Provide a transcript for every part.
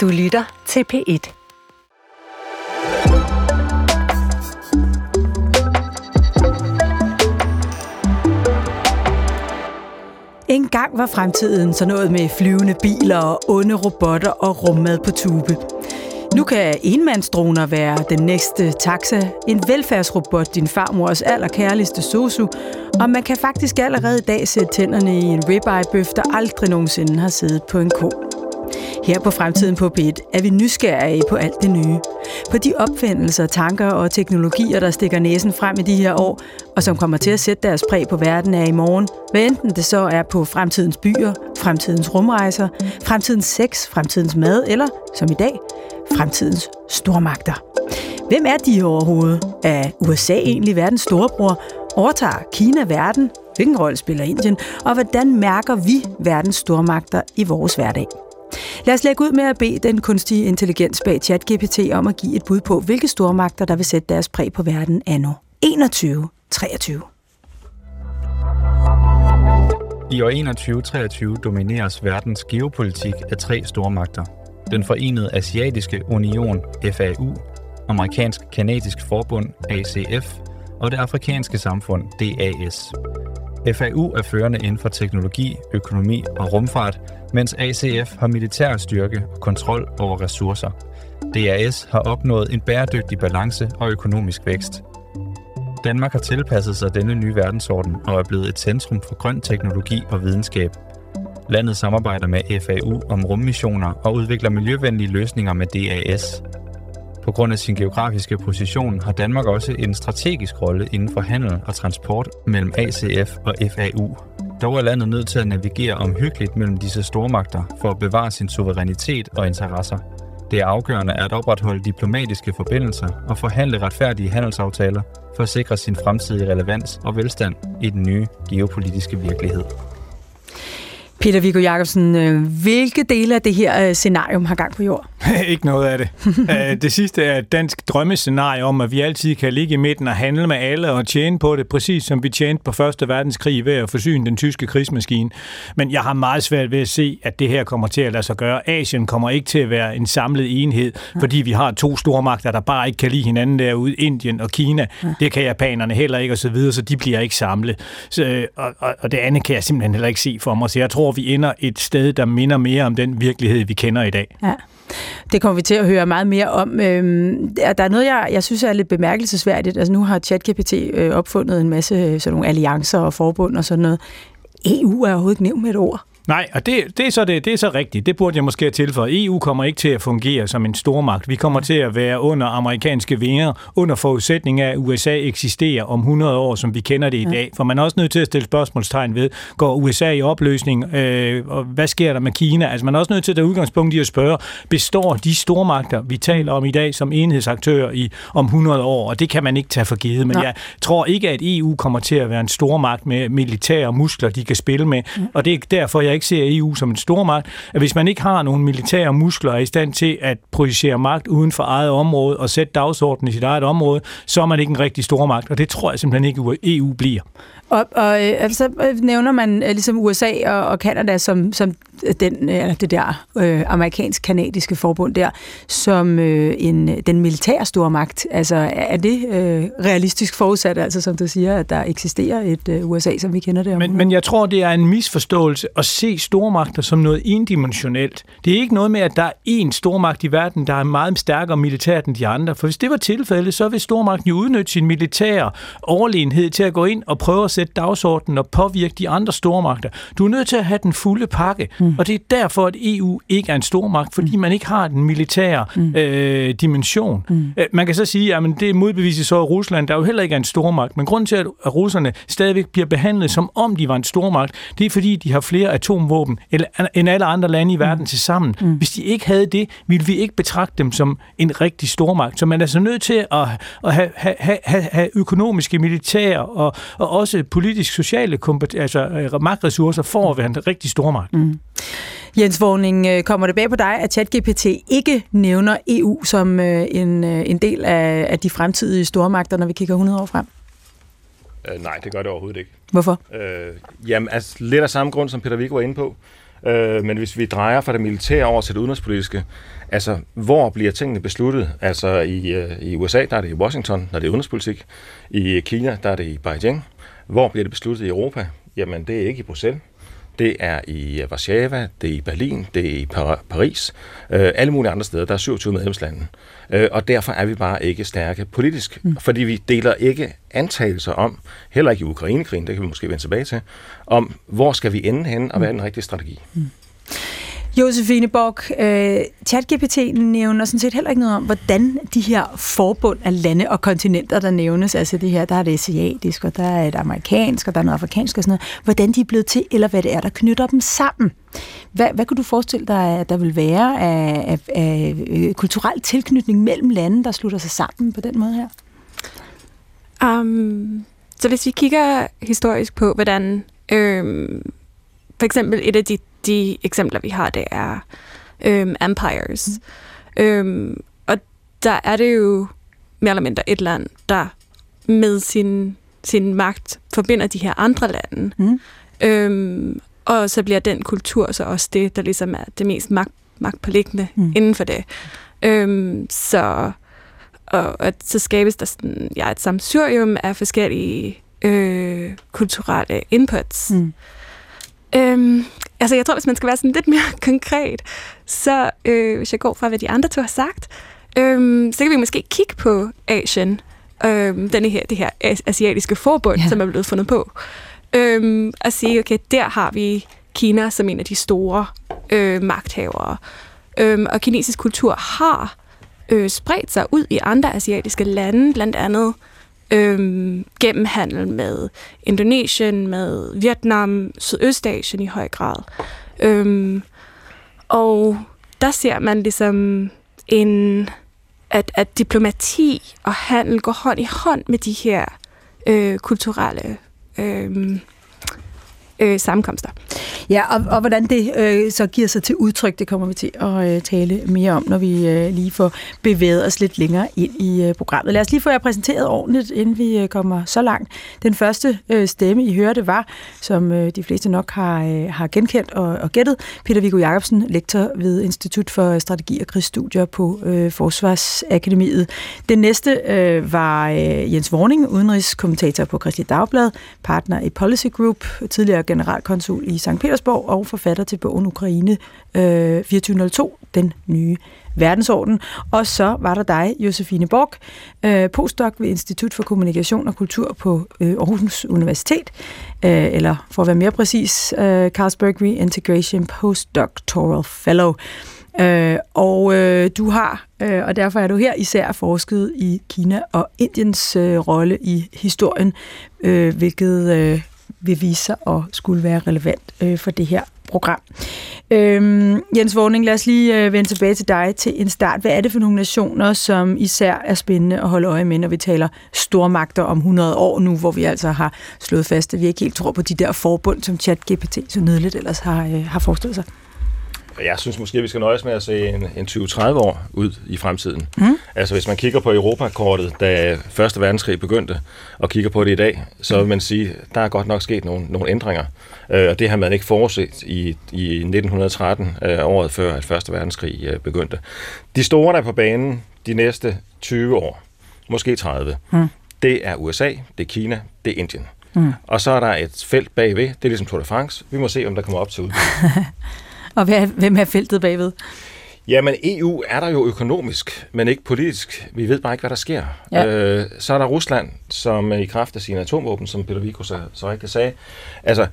Du lytter til P1. En gang var fremtiden så noget med flyvende biler og onde robotter og rummad på tube. Nu kan enmandsdroner være den næste taxa, en velfærdsrobot, din farmors allerkærligste sosu, og man kan faktisk allerede i dag sætte tænderne i en ribeye-bøf, der aldrig nogensinde har siddet på en ko. Her på Fremtiden på B1 er vi nysgerrige på alt det nye. På de opfindelser, tanker og teknologier, der stikker næsen frem i de her år, og som kommer til at sætte deres præg på verden af i morgen. Hvad enten det så er på fremtidens byer, fremtidens rumrejser, fremtidens sex, fremtidens mad, eller som i dag, fremtidens stormagter. Hvem er de overhovedet? Er USA egentlig verdens storebror? Overtager Kina verden? Hvilken rolle spiller Indien? Og hvordan mærker vi verdens stormagter i vores hverdag? Lad os lægge ud med at bede den kunstige intelligens bag ChatGPT om at give et bud på, hvilke stormagter, der vil sætte deres præg på verden anno 2123. I år 2123 domineres verdens geopolitik af tre stormagter. Den forenede asiatiske union, FAU, amerikansk-kanadisk forbund, ACF, og det afrikanske samfund, DAS. FAU er førende inden for teknologi, økonomi og rumfart, mens ACF har militær styrke og kontrol over ressourcer. DAS har opnået en bæredygtig balance og økonomisk vækst. Danmark har tilpasset sig denne nye verdensorden og er blevet et centrum for grøn teknologi og videnskab. Landet samarbejder med FAU om rummissioner og udvikler miljøvenlige løsninger med DAS. På grund af sin geografiske position har Danmark også en strategisk rolle inden for handel og transport mellem ACF og FAU. Dog er landet nødt til at navigere omhyggeligt mellem disse stormagter for at bevare sin suverænitet og interesser. Det er afgørende at opretholde diplomatiske forbindelser og forhandle retfærdige handelsaftaler for at sikre sin fremtidige relevans og velstand i den nye geopolitiske virkelighed. Peter Viggo Jacobsen, øh, hvilke dele af det her øh, scenarium har gang på jord? ikke noget af det. Øh, det sidste er et dansk drømmescenarie om, at vi altid kan ligge i midten og handle med alle og tjene på det, præcis som vi tjente på Første Verdenskrig ved at forsyne den tyske krigsmaskine. Men jeg har meget svært ved at se, at det her kommer til at lade sig gøre. Asien kommer ikke til at være en samlet enhed, fordi vi har to stormagter, der bare ikke kan lide hinanden derude, Indien og Kina. Det kan japanerne heller ikke, og så videre, så de bliver ikke samlet. Så, og, og, og det andet kan jeg simpelthen heller ikke se for mig, så jeg tror, vi ender et sted, der minder mere om den virkelighed, vi kender i dag. Ja. Det kommer vi til at høre meget mere om. Øhm, der er noget, jeg, jeg synes er lidt bemærkelsesværdigt. Altså nu har ChatGPT øh, opfundet en masse øh, sådan nogle alliancer og forbund og sådan noget. EU er overhovedet ikke nævnt med et ord. Nej, og det, det, er så det, det er så rigtigt. Det burde jeg måske have tilføjet. EU kommer ikke til at fungere som en stormagt. Vi kommer til at være under amerikanske vinger, under forudsætning af, at USA eksisterer om 100 år, som vi kender det i dag. For man er også nødt til at stille spørgsmålstegn ved, går USA i opløsning, øh, og hvad sker der med Kina? Altså man er også nødt til at tage udgangspunkt i at spørge, består de stormagter, vi taler om i dag, som enhedsaktører i om 100 år? Og det kan man ikke tage for givet. Men Nej. jeg tror ikke, at EU kommer til at være en stormagt med militære muskler, de kan spille med. Mm. Og det er derfor, jeg ikke ser EU som en stormagt, at hvis man ikke har nogle militære muskler er i stand til at projicere magt uden for eget område og sætte dagsordenen i sit eget område, så er man ikke en rigtig stormagt, og det tror jeg simpelthen ikke, EU bliver. Og, og øh, altså, nævner man øh, ligesom USA og, og Canada som, som den, eller det der øh, amerikansk-kanadiske forbund der, som øh, en, den militære stormagt. Altså, er det øh, realistisk forudsat, altså som du siger, at der eksisterer et øh, USA, som vi kender det? Men, men jeg tror, det er en misforståelse at se stormagter som noget indimensionelt. Det er ikke noget med, at der er én stormagt i verden, der er meget stærkere militært end de andre. For hvis det var tilfældet, så vil stormagten jo udnytte sin militære overlegenhed til at gå ind og prøve at sætte dagsordenen og påvirke de andre stormagter. Du er nødt til at have den fulde pakke. Mm. Og det er derfor, at EU ikke er en stormagt, fordi mm. man ikke har den militære mm. øh, dimension. Mm. Øh, man kan så sige, at det er modbeviset så af Rusland, der jo heller ikke er en stormagt. Men grunden til, at russerne stadigvæk bliver behandlet, som om de var en stormagt, det er fordi, de har flere atomvåben end alle andre lande i mm. verden mm. til sammen. Mm. Hvis de ikke havde det, ville vi ikke betragte dem som en rigtig stormagt. Så man er altså nødt til at, at have, have, have, have økonomiske, militære og, og også politisk-sociale altså, øh, magtressourcer for at være en rigtig stormagt. Mm. Jens Vorning, øh, kommer det bag på dig, at ChatGPT ikke nævner EU som øh, en, en del af, af de fremtidige stormagter, når vi kigger 100 år frem? Uh, nej, det gør det overhovedet ikke. Hvorfor? Uh, jamen, altså lidt af samme grund, som Peter Viggo var inde på. Øh, men hvis vi drejer fra det militære over til det udenrigspolitiske, altså hvor bliver tingene besluttet? Altså i, øh, i USA, der er det i Washington, når det er udenrigspolitik. I Kina, der er det i Beijing. Hvor bliver det besluttet i Europa? Jamen, det er ikke i Bruxelles. Det er i Warszawa, det er i Berlin, det er i Paris, øh, alle mulige andre steder. Der er 27 medlemslande. Øh, og derfor er vi bare ikke stærke politisk, mm. fordi vi deler ikke antagelser om, heller ikke i Ukrainekrigen, det kan vi måske vende tilbage til, om hvor skal vi ende hen, og hvad er den rigtige strategi. Mm. Josefine Borg, øh, ChatGPT nævner sådan set heller ikke noget om, hvordan de her forbund af lande og kontinenter, der nævnes, altså det her, der er det asiatisk, og der er et amerikansk, og der er noget afrikansk og sådan noget, hvordan de er blevet til, eller hvad det er, der knytter dem sammen. Hvad, hvad kunne du forestille dig, at der vil være af, af, af øh, kulturel tilknytning mellem lande, der slutter sig sammen på den måde her? Um, så hvis vi kigger historisk på, hvordan øhm, for eksempel et af de de eksempler, vi har, det er øhm, empires. Mm. Øhm, og der er det jo mere eller mindre et land, der med sin, sin magt forbinder de her andre lande. Mm. Øhm, og så bliver den kultur så også det, der ligesom er det mest magt, magtpåliggende mm. inden for det. Øhm, så og, og så skabes der sådan, ja, et samsurium af forskellige øh, kulturelle inputs. Mm. Øhm, altså, jeg tror, hvis man skal være sådan lidt mere konkret, så øh, hvis jeg går fra, hvad de andre to har sagt, øh, så kan vi måske kigge på Asien, øh, denne her, det her asiatiske forbund, ja. som er blevet fundet på, øh, og sige, okay, der har vi Kina som en af de store øh, magthavere. Øh, og kinesisk kultur har øh, spredt sig ud i andre asiatiske lande, blandt andet øhm, gennem handel med Indonesien, med Vietnam, Sydøstasien i høj grad. Øhm, og der ser man ligesom en, at, at diplomati og handel går hånd i hånd med de her øh, kulturelle øh, øh, sammenkomster. Ja, og, og hvordan det øh, så giver sig til udtryk, det kommer vi til at øh, tale mere om, når vi øh, lige får bevæget os lidt længere ind i øh, programmet. Lad os lige få jer præsenteret ordentligt, inden vi øh, kommer så langt. Den første øh, stemme, I hørte, var, som øh, de fleste nok har, øh, har genkendt og, og gættet, Peter Viggo Jacobsen, lektor ved Institut for Strategi og Krigsstudier på øh, Forsvarsakademiet. Den næste øh, var øh, Jens Vorning, udenrigskommentator på Christi Dagblad, partner i Policy Group, tidligere generalkonsul i St. Petersborg og forfatter til bogen Ukraine øh, 2402, den nye verdensorden. Og så var der dig, Josefine Borg, øh, postdoc ved Institut for Kommunikation og Kultur på øh, Aarhus Universitet, øh, eller for at være mere præcis, øh, Carlsberg Reintegration Postdoctoral Fellow. Øh, og øh, du har, øh, og derfor er du her især forsket i Kina og Indiens øh, rolle i historien, øh, hvilket øh, vil vise sig at skulle være relevant øh, for det her program. Øhm, Jens Vågning, lad os lige øh, vende tilbage til dig til en start. Hvad er det for nogle nationer, som især er spændende at holde øje med, når vi taler stormagter om 100 år nu, hvor vi altså har slået fast, at vi ikke helt tror på de der forbund, som ChatGPT så nydeligt ellers har, øh, har forestillet sig? Jeg synes måske, at vi skal nøjes med at se en, en 20-30 år ud i fremtiden. Mm. Altså hvis man kigger på Europakortet, da Første Verdenskrig begyndte, og kigger på det i dag, så vil man sige, at der er godt nok sket nogle, nogle ændringer. Øh, og det har man ikke forudset i, i 1913, øh, året før at Første Verdenskrig øh, begyndte. De store, der er på banen de næste 20 år, måske 30, mm. det er USA, det er Kina, det er Indien. Mm. Og så er der et felt bagved, det er ligesom Tour de France. Vi må se, om der kommer op til udbud. Og hvem er feltet bagved? Jamen, EU er der jo økonomisk, men ikke politisk. Vi ved bare ikke, hvad der sker. Ja. Øh, så er der Rusland, som i kraft af sine atomvåben, som Peter Vico så, så ikke sagde, altså,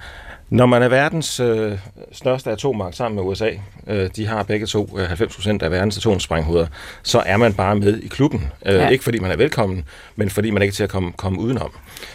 når man er verdens øh, største atommagt sammen med USA, øh, de har begge to øh, 90% af verdens atomsprænghoveder, så er man bare med i klubben. Øh, ja. Ikke fordi man er velkommen, men fordi man ikke er til at komme, komme udenom.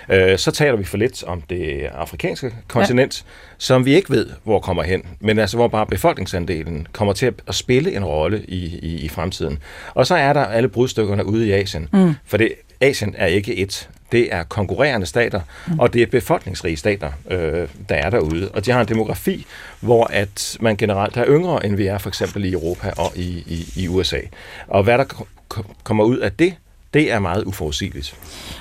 Øh, så taler vi for lidt om det afrikanske kontinent, ja. som vi ikke ved, hvor kommer hen, men altså hvor bare befolkningsandelen kommer til at spille en rolle i, i, i fremtiden. Og så er der alle brudstykkerne ude i Asien, mm. for det, Asien er ikke et det er konkurrerende stater, mm. og det er befolkningsrige stater, øh, der er derude. Og de har en demografi, hvor at man generelt er yngre, end vi er for eksempel i Europa og i, i, i USA. Og hvad der kommer ud af det, det er meget uforudsigeligt.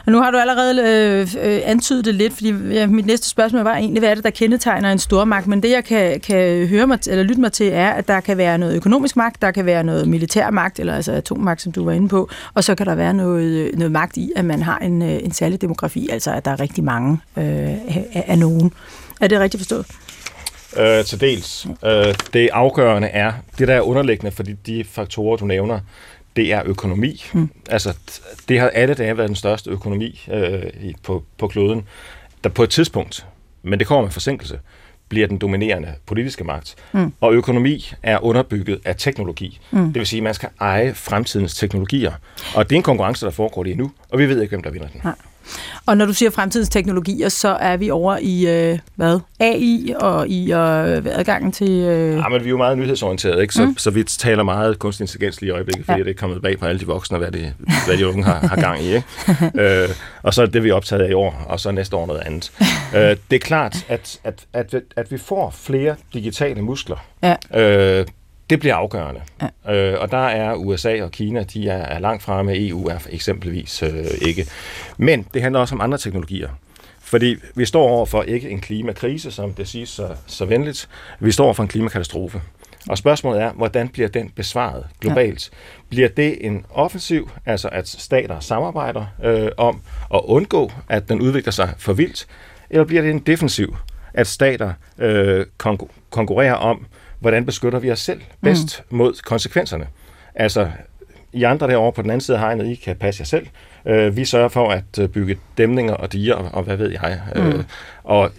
Og nu har du allerede øh, øh, antydet det lidt, fordi ja, mit næste spørgsmål var egentlig, hvad er det, der kendetegner en stormagt? Men det, jeg kan, kan høre mig, eller lytte mig til, er, at der kan være noget økonomisk magt, der kan være noget militær magt, eller altså atommagt, som du var inde på, og så kan der være noget, noget magt i, at man har en, øh, en særlig demografi, altså at der er rigtig mange øh, af, af nogen. Er det rigtigt forstået? Øh, til dels. Øh, det afgørende er, det der er underliggende for de, de faktorer, du nævner, det er økonomi. Mm. Altså, det har alle dage været den største økonomi øh, på, på kloden, der på et tidspunkt, men det kommer med forsinkelse, bliver den dominerende politiske magt. Mm. Og økonomi er underbygget af teknologi. Mm. Det vil sige, at man skal eje fremtidens teknologier. Og det er en konkurrence, der foregår lige nu, og vi ved ikke, hvem der vinder den. Nej. Og når du siger fremtidens teknologier, så er vi over i øh, hvad? AI og i øh, adgangen til... Øh... Ja, men vi er jo meget nyhedsorienterede, ikke? Så, mm. så vi taler meget kunstig intelligens lige i øjeblikket, fordi ja. det er kommet bag på alle de voksne, hvad, det, hvad de unge har, har gang i. Ikke? øh, og så er det, vi er optaget af i år, og så næste år noget andet. øh, det er klart, at, at, at, at vi får flere digitale muskler. Ja. Øh, det bliver afgørende. Ja. Øh, og der er USA og Kina, de er, er langt fremme, EU er eksempelvis øh, ikke. Men det handler også om andre teknologier. Fordi vi står over for ikke en klimakrise, som det siges så, så venligt, vi står over for en klimakatastrofe. Og spørgsmålet er, hvordan bliver den besvaret globalt? Ja. Bliver det en offensiv, altså at stater samarbejder øh, om at undgå, at den udvikler sig for vildt, eller bliver det en defensiv, at stater øh, konkurrerer om, hvordan beskytter vi os selv bedst mm. mod konsekvenserne. Altså, I andre derovre på den anden side af hegnet, I kan passe jer selv. Øh, vi sørger for at øh, bygge dæmninger og diger, og, og hvad ved jeg. Mm. Øh, og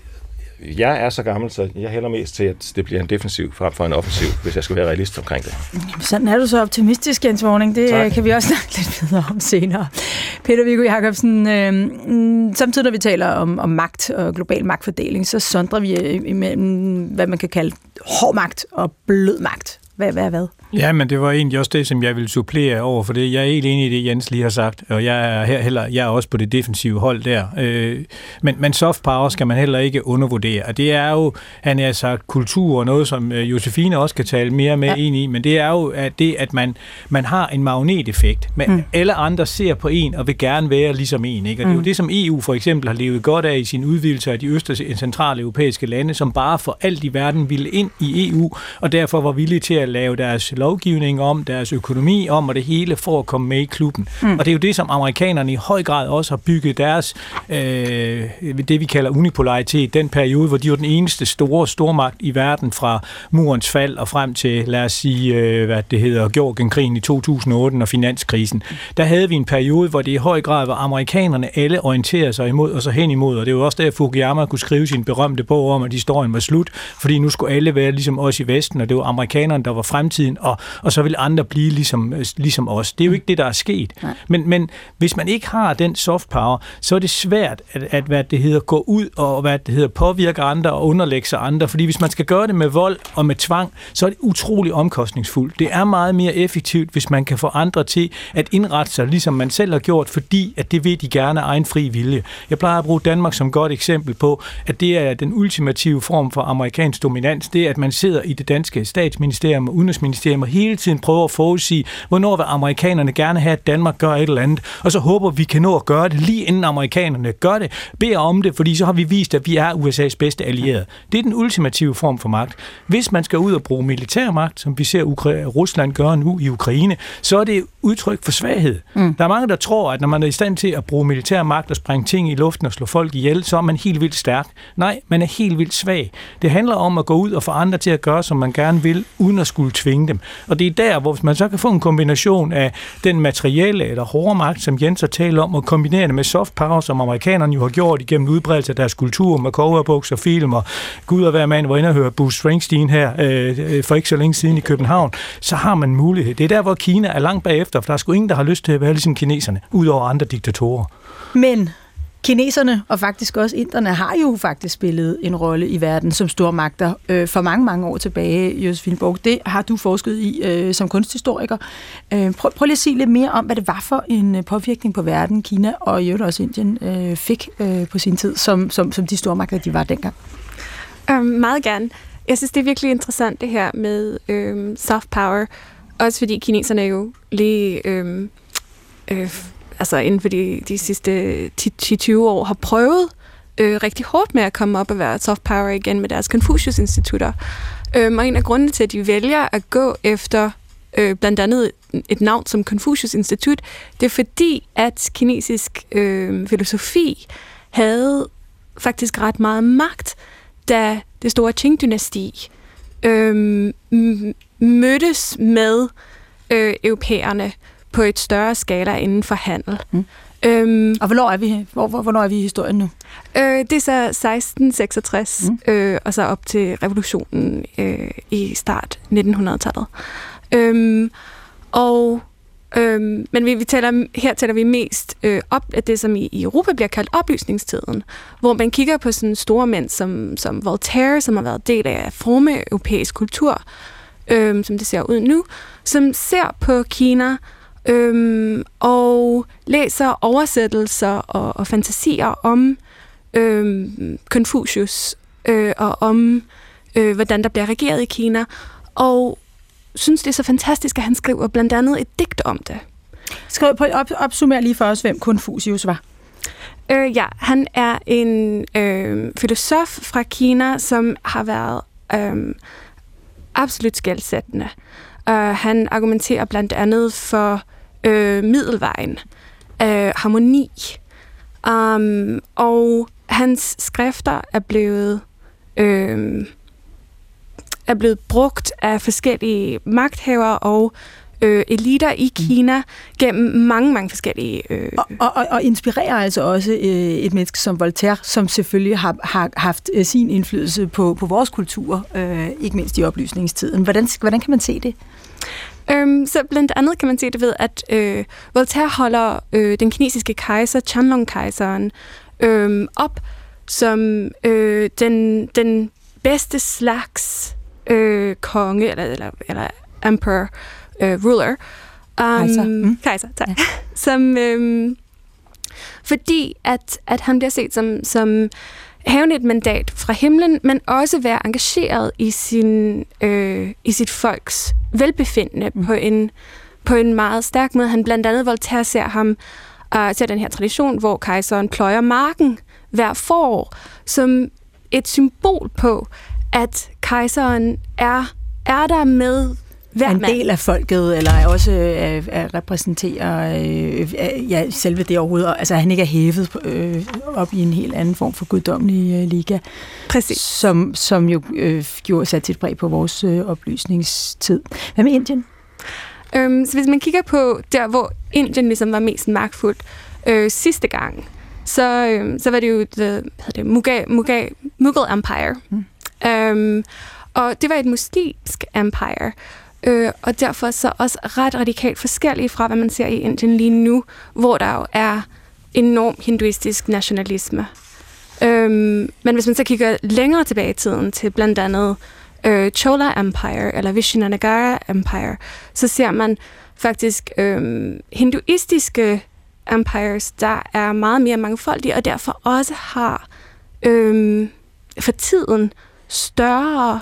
jeg er så gammel, så jeg hælder mest til, at det bliver en defensiv frem for en offensiv, hvis jeg skal være realist omkring det. Sådan er du så optimistisk, Jens Warning. Det tak. kan vi også snakke lidt videre om senere. Peter Viggo Jacobsen, øh, samtidig når vi taler om, om magt og global magtfordeling, så sondrer vi imellem, hvad man kan kalde hård magt og blød magt. Hvad, hvad, hvad? Ja, men det var egentlig også det, som jeg ville supplere over for det. Jeg er helt enig i det, Jens lige har sagt, og jeg er, her heller, jeg er også på det defensive hold der. Øh, men, men soft power skal man heller ikke undervurdere. Og det er jo, han har sagt, kultur og noget, som øh, Josefine også kan tale mere med ja. ind i, men det er jo at det, at man, man har en magneteffekt. Men mm. alle andre ser på en og vil gerne være ligesom en. Ikke? Og det er jo mm. det, som EU for eksempel har levet godt af i sin udvidelse af de øst- og centrale europæiske lande, som bare for alt i verden ville ind i EU, og derfor var villige til at lave deres lovgivning om, deres økonomi om, og det hele for at komme med i klubben. Mm. Og det er jo det, som amerikanerne i høj grad også har bygget deres, øh, det vi kalder unipolaritet, den periode, hvor de var den eneste store stormagt i verden fra murens fald og frem til, lad os sige, øh, hvad det hedder, Georgienkrigen i 2008 og finanskrisen. Der havde vi en periode, hvor det i høj grad var amerikanerne alle orienterede sig imod, og så hen imod, og det var også der, Fukuyama kunne skrive sin berømte bog om, at historien var slut, fordi nu skulle alle være ligesom os i Vesten, og det var amerikanerne, der var fremtiden, og, og så vil andre blive ligesom, øh, ligesom os. Det er jo ikke det, der er sket. Men, men hvis man ikke har den soft power, så er det svært at, at hvad det hedder, gå ud og hvad det hedder, påvirke andre og underlægge sig andre. Fordi hvis man skal gøre det med vold og med tvang, så er det utrolig omkostningsfuldt. Det er meget mere effektivt, hvis man kan få andre til at indrette sig, ligesom man selv har gjort, fordi at det vil de gerne af egen fri vilje. Jeg plejer at bruge Danmark som godt eksempel på, at det er den ultimative form for amerikansk dominans. Det er, at man sidder i det danske statsministerium og udenrigsministerium og hele tiden prøver at forudsige, hvornår vil amerikanerne gerne have, at Danmark gør et eller andet, og så håber vi kan nå at gøre det lige inden amerikanerne gør det, beder om det, fordi så har vi vist, at vi er USA's bedste allierede. Det er den ultimative form for magt. Hvis man skal ud og bruge militærmagt, som vi ser Ukra- Rusland gøre nu i Ukraine, så er det udtryk for svaghed. Mm. Der er mange, der tror, at når man er i stand til at bruge militærmagt og sprænge ting i luften og slå folk ihjel, så er man helt vildt stærk. Nej, man er helt vildt svag. Det handler om at gå ud og få andre til at gøre, som man gerne vil, uden at skulle tvinge dem. Og det er der, hvor man så kan få en kombination af den materielle eller hårde magt, som Jens har talt om, og kombinere det med soft power, som amerikanerne jo har gjort igennem udbredelse af deres kultur med coverbooks og film, og Gud og hver mand var inde og høre Bruce Springsteen her øh, øh, for ikke så længe siden i København, så har man mulighed. Det er der, hvor Kina er langt bagefter, for der er sgu ingen, der har lyst til at være ligesom kineserne, udover andre diktatorer. Men Kineserne og faktisk også inderne har jo faktisk spillet en rolle i verden som stormagter øh, for mange, mange år tilbage, Josefine Borg. Det har du forsket i øh, som kunsthistoriker. Øh, prøv, prøv lige at sige lidt mere om, hvad det var for en øh, påvirkning på verden, Kina og i øvrigt også Indien øh, fik øh, på sin tid, som, som, som de stormagter, de var dengang. Um, meget gerne. Jeg synes, det er virkelig interessant det her med øhm, soft power, også fordi kineserne jo lige øhm, øh, altså inden for de, de sidste 10-20 år har prøvet øh, rigtig hårdt med at komme op og være soft power igen med deres Confucius-institutter. Øhm, og en af grundene til, at de vælger at gå efter øh, blandt andet et navn som Confucius Institut, det er fordi, at kinesisk øh, filosofi havde faktisk ret meget magt, da det store Qing-dynasti øh, mødtes med øh, europæerne på et større skala inden for handel. Mm. Øhm, og hvornår er vi, hvor, hvor, hvornår er vi i historien nu? Øh, det er så 1666, mm. øh, og så op til revolutionen øh, i start 1900-tallet. Øhm, og Øhm, men vi, vi taler, her taler vi mest øh, op af det, som i, i Europa bliver kaldt oplysningstiden, hvor man kigger på sådan store mænd som, som Voltaire, som har været del af forme europæisk kultur, øhm, som det ser ud nu, som ser på Kina øhm, og læser oversættelser og, og fantasier om øhm, Confucius øh, og om, øh, hvordan der bliver regeret i Kina. Og synes, det er så fantastisk, at han skriver blandt andet et digt om det. Skriv på op, opsummer lige for os, hvem Confucius var. Øh, ja, han er en øh, filosof fra Kina, som har været øh, absolut skældsættende. Uh, han argumenterer blandt andet for øh, middelvejen, øh, harmoni. Um, og hans skrifter er blevet øh, er blevet brugt af forskellige magthavere og øh, eliter i. Kina gennem mange, mange forskellige... Øh... Og, og, og inspirerer altså også øh, et menneske som Voltaire, som selvfølgelig har, har haft øh, sin indflydelse på, på vores kultur, øh, ikke mindst i oplysningstiden. Hvordan, hvordan kan man se det? Øhm, så blandt andet kan man se det ved, at øh, Voltaire holder øh, den kinesiske kejser, Chanlong-kejseren, øh, op som øh, den, den bedste slags øh, konge, eller, eller, eller emperor, øh, ruler. Um, kejser. Mm. Kejser, tak. Ja. Som, øh, fordi at, at han bliver set som, som havende et mandat fra himlen, men også være engageret i, sin, øh, i sit folks velbefindende mm. på, en, på en meget stærk måde. Han blandt andet Voltaire ser ham uh, ser den her tradition, hvor kejseren pløjer marken hver forår, som et symbol på, at kejseren er, er der med hver en del af folket, eller også øh, repræsenterer øh, ja, selve det overhovedet. Altså han ikke er hævet øh, op i en helt anden form for guddommelig øh, liga. Præcis. Som, som jo øh, gjorde sat sit præg på vores øh, oplysningstid. Hvad med Indien? Øhm, så hvis man kigger på der, hvor Indien ligesom var mest magtfuldt øh, sidste gang, så, øh, så var det jo the, det, Mughal, Mughal, Mughal Empire. Mm. Øhm, og det var et muslimsk empire, øh, og derfor så også ret radikalt forskellige fra, hvad man ser i Indien lige nu, hvor der jo er enorm hinduistisk nationalisme. Øhm, men hvis man så kigger længere tilbage i tiden til blandt andet øh, Chola Empire eller Vishnanagara Empire, så ser man faktisk øh, hinduistiske empires, der er meget mere mangfoldige, og derfor også har øh, for tiden større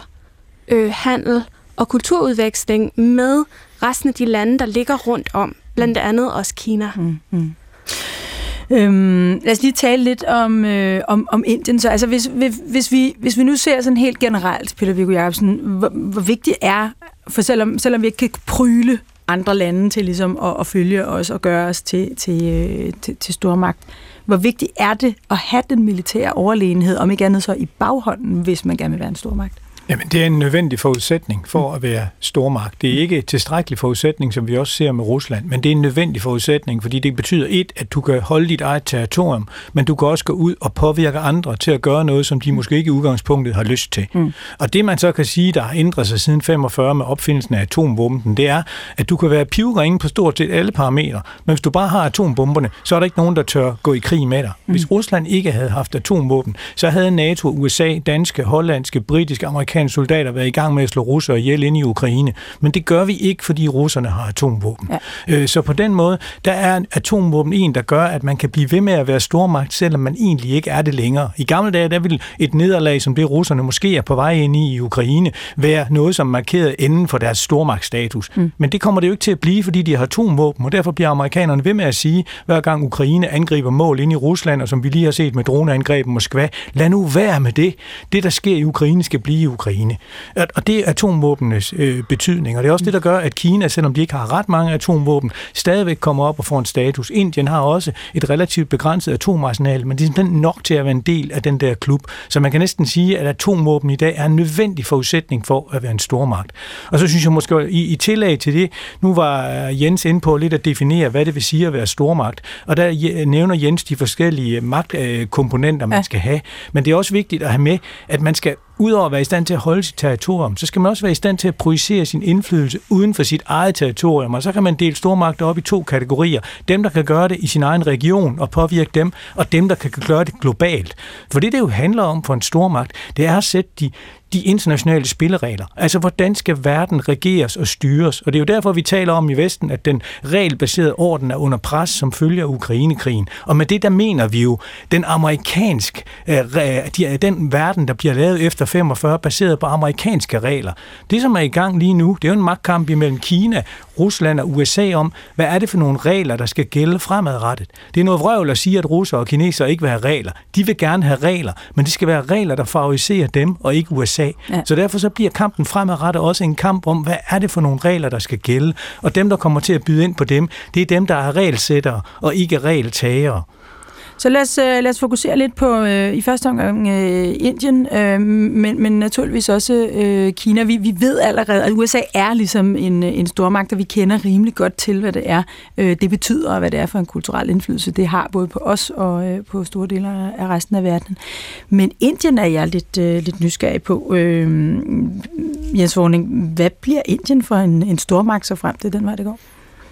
øh, handel og kulturudveksling med resten af de lande, der ligger rundt om, blandt andet også Kina. Mm-hmm. Øhm, lad os lige tale lidt om, øh, om, om Indien. Så altså, hvis, hvis, hvis, vi, hvis vi nu ser sådan helt generelt, Peter Viggo Jacobsen, hvor, hvor vigtigt er, for selvom, selvom vi ikke kan pryle andre lande til ligesom at, at følge os og gøre os til, til, øh, til, til stormagt, hvor vigtigt er det at have den militære overlegenhed, om ikke andet så i baghånden, hvis man gerne vil være en stormagt? Jamen, det er en nødvendig forudsætning for at være stormagt. Det er ikke tilstrækkelig forudsætning, som vi også ser med Rusland, men det er en nødvendig forudsætning, fordi det betyder et, at du kan holde dit eget territorium, men du kan også gå ud og påvirke andre til at gøre noget, som de måske ikke i udgangspunktet har lyst til. Mm. Og det, man så kan sige, der har ændret sig siden 45 med opfindelsen af atomvåben, det er, at du kan være pivringe på stort set alle parametre, men hvis du bare har atombomberne, så er der ikke nogen, der tør gå i krig med dig. Hvis mm. Rusland ikke havde haft atomvåben, så havde NATO, USA, danske, hollandske, britiske, amerikanske amerikanske soldater været i gang med at slå russere ihjel ind i Ukraine. Men det gør vi ikke, fordi russerne har atomvåben. Ja. Øh, så på den måde, der er atomvåben en, der gør, at man kan blive ved med at være stormagt, selvom man egentlig ikke er det længere. I gamle dage, der vil et nederlag, som det russerne måske er på vej ind i i Ukraine, være noget, som markerede enden for deres stormagtsstatus. Mm. Men det kommer det jo ikke til at blive, fordi de har atomvåben, og derfor bliver amerikanerne ved med at sige, hver gang Ukraine angriber mål ind i Rusland, og som vi lige har set med droneangreb i Moskva, lad nu være med det. Det, der sker i Ukraine, skal blive i Ukraine. Og det er atomvåbenes øh, betydning, og det er også det, der gør, at Kina, selvom de ikke har ret mange atomvåben, stadigvæk kommer op og får en status. Indien har også et relativt begrænset atomarsenal, men det er simpelthen nok til at være en del af den der klub. Så man kan næsten sige, at atomvåben i dag er en nødvendig forudsætning for at være en stormagt. Og så synes jeg måske, i, i tillæg til det, nu var Jens inde på lidt at definere, hvad det vil sige at være stormagt. Og der nævner Jens de forskellige magtkomponenter, man ja. skal have. Men det er også vigtigt at have med, at man skal udover at være i stand til at holde sit territorium, så skal man også være i stand til at projicere sin indflydelse uden for sit eget territorium. Og så kan man dele stormagter op i to kategorier. Dem, der kan gøre det i sin egen region og påvirke dem, og dem, der kan gøre det globalt. For det, det jo handler om for en stormagt, det er at sætte de, de internationale spilleregler. Altså, hvordan skal verden regeres og styres? Og det er jo derfor, vi taler om i Vesten, at den regelbaserede orden er under pres som følger af Ukrainekrigen. Og med det, der mener vi jo, den amerikansk, øh, den verden, der bliver lavet efter 45, baseret på amerikanske regler. Det, som er i gang lige nu, det er jo en magtkamp imellem Kina, Rusland og USA om, hvad er det for nogle regler, der skal gælde fremadrettet. Det er noget vrøvl at sige, at russere og kinesere ikke vil have regler. De vil gerne have regler, men det skal være regler, der favoriserer dem og ikke USA. Ja. Så derfor så bliver kampen fremadrettet også en kamp om, hvad er det for nogle regler, der skal gælde. Og dem, der kommer til at byde ind på dem, det er dem, der er regelsættere og ikke regeltagere. Så lad os, øh, lad os fokusere lidt på øh, i første omgang øh, Indien, øh, men, men naturligvis også øh, Kina. Vi, vi ved allerede, at USA er ligesom en, en stormagt, og vi kender rimelig godt til, hvad det er, øh, det betyder, og hvad det er for en kulturel indflydelse, det har både på os og øh, på store dele af resten af verden. Men Indien er jeg lidt, øh, lidt nysgerrig på. Øh, Jens Vorning, hvad bliver Indien for en, en stormagt så frem til den vej, det går?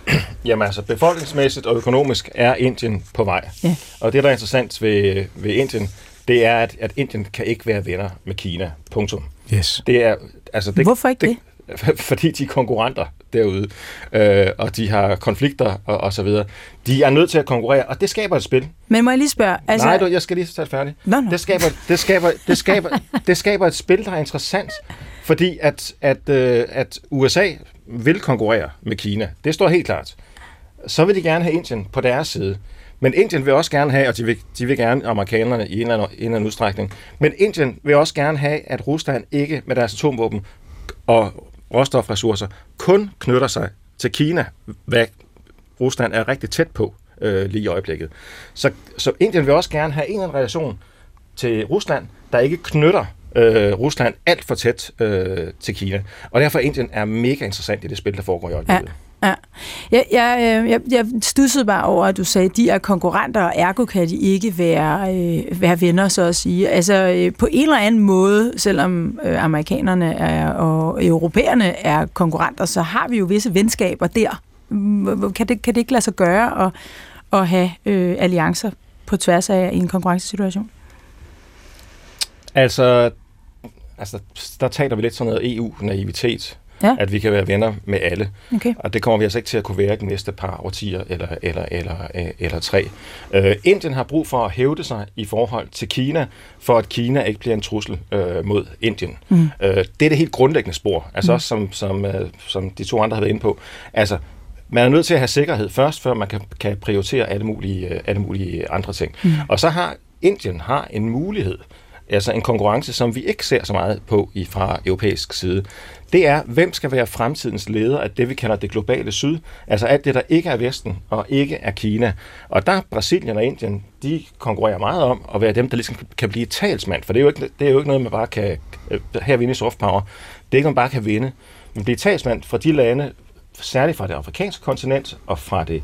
Jamen altså, befolkningsmæssigt og økonomisk er Indien på vej. Ja. Og det, der er interessant ved, ved Indien, det er, at, at Indien kan ikke være venner med Kina. Punktum. Yes. Det er, altså, det, Hvorfor ikke det? det? Fordi de er konkurrenter derude, øh, og de har konflikter og, og så videre. De er nødt til at konkurrere, og det skaber et spil. Men må jeg lige spørge? Altså... Nej, du, jeg skal lige tage det færdigt. No, no. Det, skaber, det, skaber, det, skaber, det skaber et spil, der er interessant, fordi at, at, øh, at USA vil konkurrere med Kina. Det står helt klart. Så vil de gerne have Indien på deres side. Men Indien vil også gerne have, og de vil, de vil gerne amerikanerne i en eller, anden, en eller anden udstrækning, men Indien vil også gerne have, at Rusland ikke med deres atomvåben og råstofressourcer kun knytter sig til Kina, hvad Rusland er rigtig tæt på øh, lige i øjeblikket. Så, så Indien vil også gerne have en eller anden relation til Rusland, der ikke knytter øh, Rusland alt for tæt øh, til Kina. Og derfor Indien er mega interessant i det spil, der foregår i øjeblikket. Ja. Ja. Jeg, jeg, øh, jeg, jeg stussede bare over, at du sagde, at de er konkurrenter, og ergo kan de ikke være, øh, være venner, så at sige. Altså øh, på en eller anden måde, selvom øh, amerikanerne er, og europæerne er konkurrenter, så har vi jo visse venskaber der. Kan det, kan det ikke lade sig gøre at, at have øh, alliancer på tværs af en konkurrencesituation? Altså, altså, der taler vi lidt sådan noget EU-naivitet. Ja. At vi kan være venner med alle. Okay. Og det kommer vi altså ikke til at kunne være de næste par årtier eller, eller, eller, eller tre. Uh, Indien har brug for at hævde sig i forhold til Kina, for at Kina ikke bliver en trussel uh, mod Indien. Mm. Uh, det er det helt grundlæggende spor. Altså mm. også som, som, uh, som de to andre har været inde på. Altså, man er nødt til at have sikkerhed først, før man kan, kan prioritere alle mulige, alle mulige andre ting. Mm. Og så har Indien har en mulighed altså en konkurrence, som vi ikke ser så meget på i fra europæisk side, det er, hvem skal være fremtidens leder af det, vi kalder det globale syd, altså alt det, der ikke er Vesten og ikke er Kina. Og der Brasilien og Indien, de konkurrerer meget om at være dem, der ligesom kan blive talsmand, for det er jo ikke, det er jo ikke noget, man bare kan øh, her vinde i soft power. Det er ikke noget, man bare kan vinde. Men blive talsmand for de lande, særligt fra det afrikanske kontinent og fra det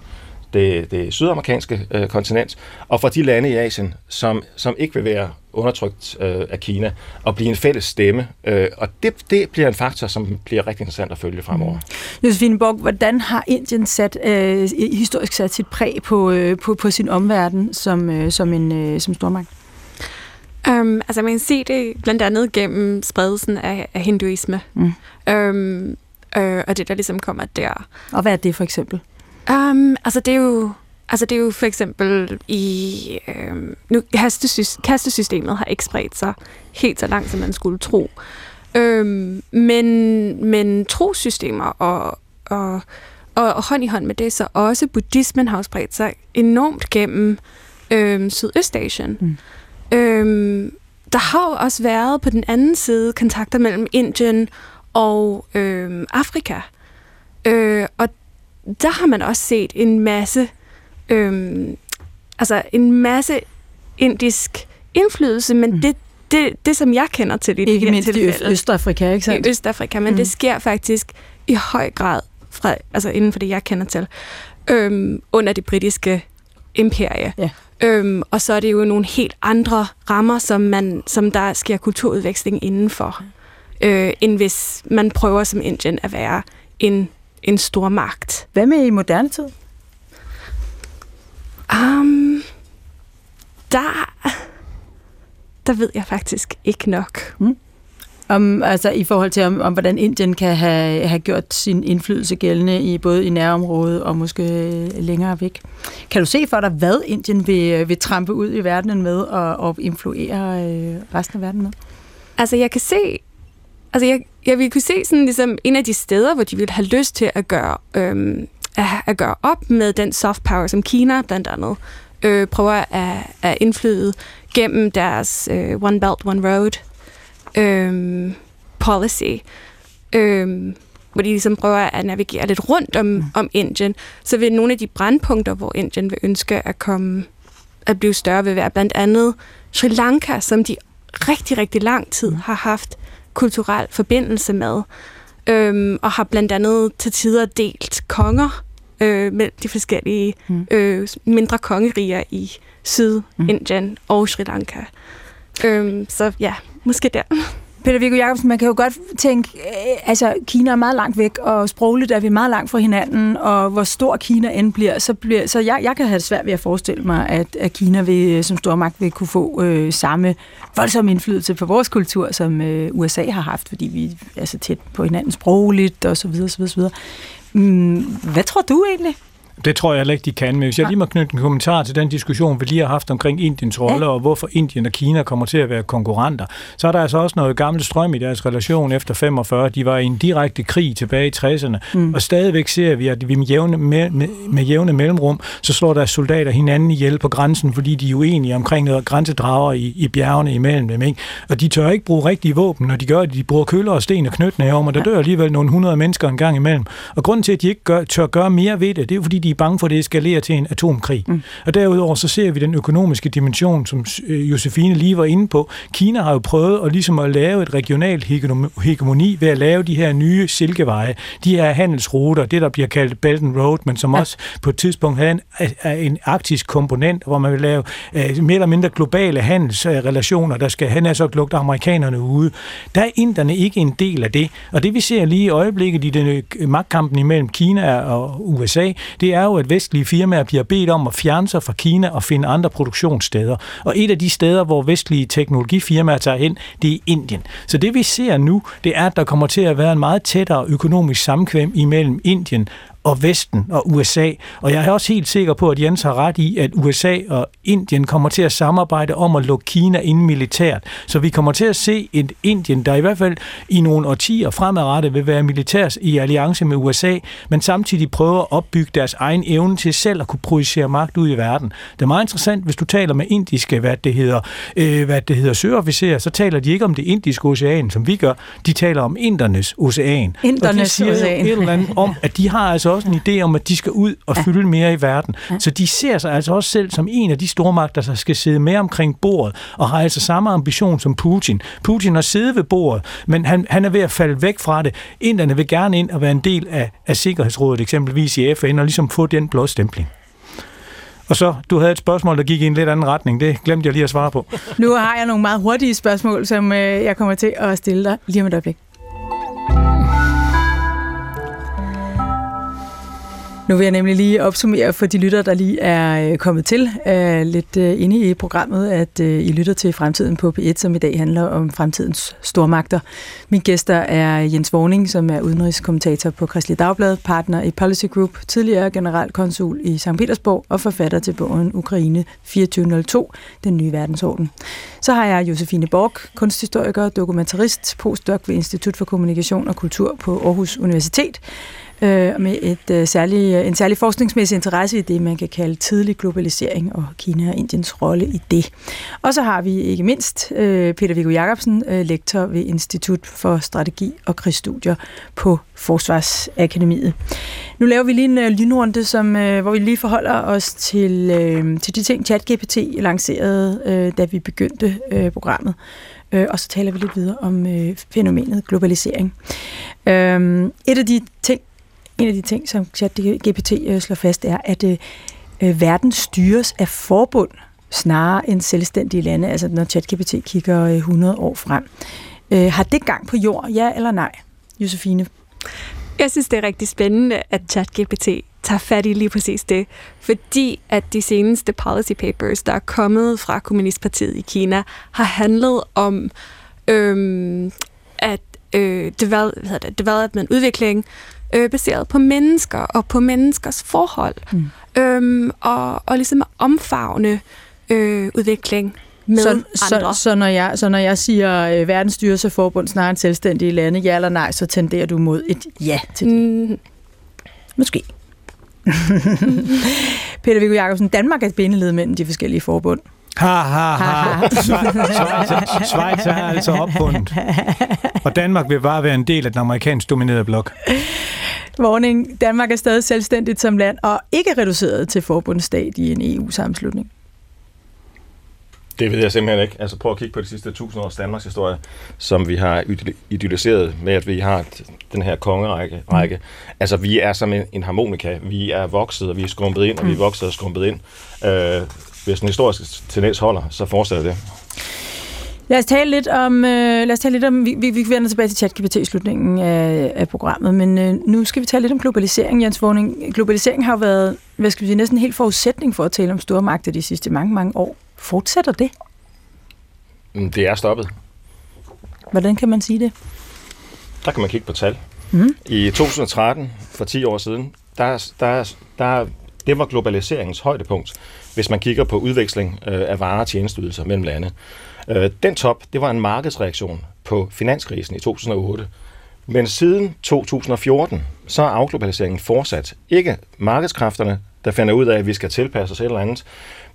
det, det sydamerikanske øh, kontinent, og fra de lande i Asien, som, som ikke vil være undertrykt øh, af Kina, og blive en fælles stemme. Øh, og det, det bliver en faktor, som bliver rigtig interessant at følge fremover. Mm. Josefine Borg, hvordan har Indien sat, øh, historisk sat sit præg på, øh, på, på sin omverden som, øh, som en øh, som stormagt? Um, altså man kan se det blandt andet gennem spredelsen af, af hinduisme. Mm. Um, øh, og det, der ligesom kommer der. Og hvad er det for eksempel? Um, altså det er jo Altså det er jo for eksempel i... Øhm, nu, kastesys- kastesystemet har ikke spredt sig helt så langt, som man skulle tro. Øhm, men, men trosystemer og, og, og, og hånd i hånd med det, så også buddhismen har spredt sig enormt gennem øhm, Sydøstasien. Mm. Øhm, der har jo også været på den anden side kontakter mellem Indien og øhm, Afrika. Øh, og der har man også set en masse øhm, altså en masse indisk indflydelse, men mm. det, det, det, som jeg kender til det, ikke mindst i Østafrika, ikke sandt? I Østafrika, men mm. det sker faktisk i høj grad fra, altså inden for det, jeg kender til, øhm, under det britiske imperie. Ja. Øhm, og så er det jo nogle helt andre rammer, som, man, som der sker kulturudveksling indenfor, øh, end hvis man prøver som Indien at være en, en stor magt. Hvad med i moderne tid? Um, der, der ved jeg faktisk ikke nok. Mm. Om, altså i forhold til, om, om hvordan Indien kan have, have gjort sin indflydelse gældende i både i nærområdet og måske længere væk. Kan du se for dig, hvad Indien vil, vil trampe ud i verdenen med og, og influere øh, resten af verden med? Altså jeg kan se, altså jeg, jeg vil kunne se sådan ligesom en af de steder, hvor de vil have lyst til at gøre øhm, at, at gøre op med den soft power, som Kina blandt andet øh, prøver at, at indflyde gennem deres øh, One Belt, One Road øh, policy, øh, hvor de ligesom prøver at navigere lidt rundt om, mm. om Indien, så vil nogle af de brandpunkter, hvor Indien vil ønske at komme at blive større, vil være blandt andet Sri Lanka, som de rigtig, rigtig lang tid mm. har haft kulturel forbindelse med øhm, og har blandt andet til tider delt konger øh, mellem de forskellige mm. øh, mindre kongeriger i Sydindien mm. og Sri Lanka. Øhm, så ja, måske der. Peter Viggo Jacobsen, man kan jo godt tænke, øh, altså Kina er meget langt væk, og sprogligt er vi meget langt fra hinanden, og hvor stor Kina end bliver, så, bliver, så jeg, jeg kan have det svært ved at forestille mig, at, at Kina vil, øh, som stormagt vil kunne få øh, samme voldsomme indflydelse på vores kultur, som øh, USA har haft, fordi vi er så tæt på hinanden sprogligt, og så videre, så videre, så videre. Mm, hvad tror du egentlig? Det tror jeg heller ikke, de kan. Men hvis jeg lige må knytte en kommentar til den diskussion, vi lige har haft omkring Indiens rolle, ja. og hvorfor Indien og Kina kommer til at være konkurrenter, så er der altså også noget gammelt strøm i deres relation efter 45. De var i en direkte krig tilbage i 60'erne, mm. og stadigvæk ser vi, at vi med jævne, med, med, med jævne mellemrum, så slår deres soldater hinanden ihjel på grænsen, fordi de er uenige omkring noget grænsedrager i, i bjergene imellem dem. Ikke? Og de tør ikke bruge rigtige våben, når de gør det. De bruger køller og sten og knytnæver, og der dør alligevel nogle hundrede mennesker en gang imellem. Og grunden til, at de ikke gør, tør gøre mere ved det, det er fordi, de er bange for, at det eskalerer til en atomkrig. Mm. Og derudover så ser vi den økonomiske dimension, som øh, Josefine lige var inde på. Kina har jo prøvet at, ligesom at lave et regionalt hegemoni ved at lave de her nye silkeveje, de her handelsruter, det der bliver kaldt Belt and Road, men som også på et tidspunkt havde en, en arktisk komponent, hvor man vil lave uh, mere eller mindre globale handelsrelationer, der skal han så lukke amerikanerne ude. Der er inderne ikke en del af det. Og det vi ser lige i øjeblikket i den øh, magtkampen imellem Kina og USA, det er jo, at vestlige firmaer bliver bedt om at fjerne sig fra Kina og finde andre produktionssteder. Og et af de steder, hvor vestlige teknologifirmaer tager hen, det er Indien. Så det vi ser nu, det er, at der kommer til at være en meget tættere økonomisk samkvem imellem Indien og Vesten og USA. Og jeg er også helt sikker på, at Jens har ret i, at USA og Indien kommer til at samarbejde om at lukke Kina ind militært. Så vi kommer til at se et Indien, der i hvert fald i nogle årtier fremadrettet vil være militærs i alliance med USA, men samtidig prøver at opbygge deres egen evne til selv at kunne projicere magt ud i verden. Det er meget interessant, hvis du taler med indiske, hvad det hedder, øh, hvad det hedder søofficerer, så taler de ikke om det indiske ocean, som vi gør. De taler om indernes ocean. Indernes og de siger ocean. et eller andet om, at de har altså også en idé om, at de skal ud og fylde mere i verden. Så de ser sig altså også selv som en af de stormagter, der skal sidde mere omkring bordet, og har altså samme ambition som Putin. Putin har siddet ved bordet, men han, han er ved at falde væk fra det. Inderne vil gerne ind og være en del af, af Sikkerhedsrådet, eksempelvis i FN, og ligesom få den blåstempling. Og så, du havde et spørgsmål, der gik i en lidt anden retning. Det glemte jeg lige at svare på. Nu har jeg nogle meget hurtige spørgsmål, som øh, jeg kommer til at stille dig lige om et øjeblik. Nu vil jeg nemlig lige opsummere for de lytter, der lige er øh, kommet til uh, lidt uh, inde i programmet, at uh, I lytter til Fremtiden på P1, som i dag handler om fremtidens stormagter. Min gæster er Jens Vorning, som er udenrigskommentator på Kristelig Dagblad, partner i Policy Group, tidligere generalkonsul i St. Petersborg og forfatter til bogen Ukraine 2402, Den nye verdensorden. Så har jeg Josefine Borg, kunsthistoriker, dokumentarist, postdoc ved Institut for Kommunikation og Kultur på Aarhus Universitet, øh, med et øh, særlig, øh, en særlig forskningsmæssig interesse i det, man kan kalde tidlig globalisering og Kina og Indiens rolle i det. Og så har vi ikke mindst øh, Peter Viggo Jacobsen, øh, lektor ved Institut for Strategi og Krigsstudier på Forsvarsakademiet. Nu laver vi lige en øh, lynrunde, som, øh, hvor vi lige forholder os til, øh, til de ting, ChatGPT lancerede, øh, da vi begyndte øh, programmet. Øh, og så taler vi lidt videre om øh, fænomenet globalisering. Øh, et af de ting, en af de ting, som ChatGPT øh, slår fast, er, at øh, øh, verden styres af forbund snarere end selvstændige lande, altså når ChatGPT kigger øh, 100 år frem. Øh, har det gang på jord, ja eller nej, Josefine? Jeg synes, det er rigtig spændende, at ChatGPT tager fat i lige præcis det, fordi at de seneste policy papers, der er kommet fra Kommunistpartiet i Kina, har handlet om øhm, at øh, develop, hvad hedder det, development, udvikling, øh, baseret på mennesker og på menneskers forhold. Mm. Øhm, og, og ligesom omfavne øh, udvikling med så, andre. Så, så, når jeg, så når jeg siger øh, verdens styrelse forbund snarere end selvstændige lande, ja eller nej, så tenderer du mod et ja til det. Mm. Måske. Peter Viggo Jacobsen, Danmark er et bindeled mellem de forskellige forbund. Ha, ha, ha. Schweiz, Schweiz er altså opfundet. Og Danmark vil bare være en del af den amerikansk dominerede blok. Morning. Danmark er stadig selvstændigt som land og ikke reduceret til forbundsstat i en EU-sammenslutning. Det ved jeg simpelthen ikke. Altså prøv at kigge på de sidste tusind års Danmarks historie, som vi har idealiseret med, at vi har den her kongerække. Mm. Række. Altså vi er som en, en harmonika. Vi er vokset, og vi er skrumpet ind, og vi er mm. vokset og skrumpet ind. Øh, hvis den historiske tendens holder, så fortsætter det. Lad os tale lidt om, øh, lad os tale lidt om vi, vi, vi vender tilbage til ChatGPT i slutningen af, af programmet, men øh, nu skal vi tale lidt om globalisering, Jens Vorning. Globalisering har jo været, hvad skal vi sige, næsten en helt forudsætning for at tale om store magter de sidste mange, mange år. Fortsætter det? Mm, det er stoppet. Hvordan kan man sige det? Der kan man kigge på tal. Mm. I 2013, for 10 år siden, der, der, der, det var globaliseringens højdepunkt, hvis man kigger på udveksling øh, af varer og tjenesteydelser mellem lande. Øh, den top, det var en markedsreaktion på finanskrisen i 2008. Men siden 2014, så er afglobaliseringen fortsat. Ikke markedskræfterne, der finder ud af, at vi skal tilpasse os et eller andet,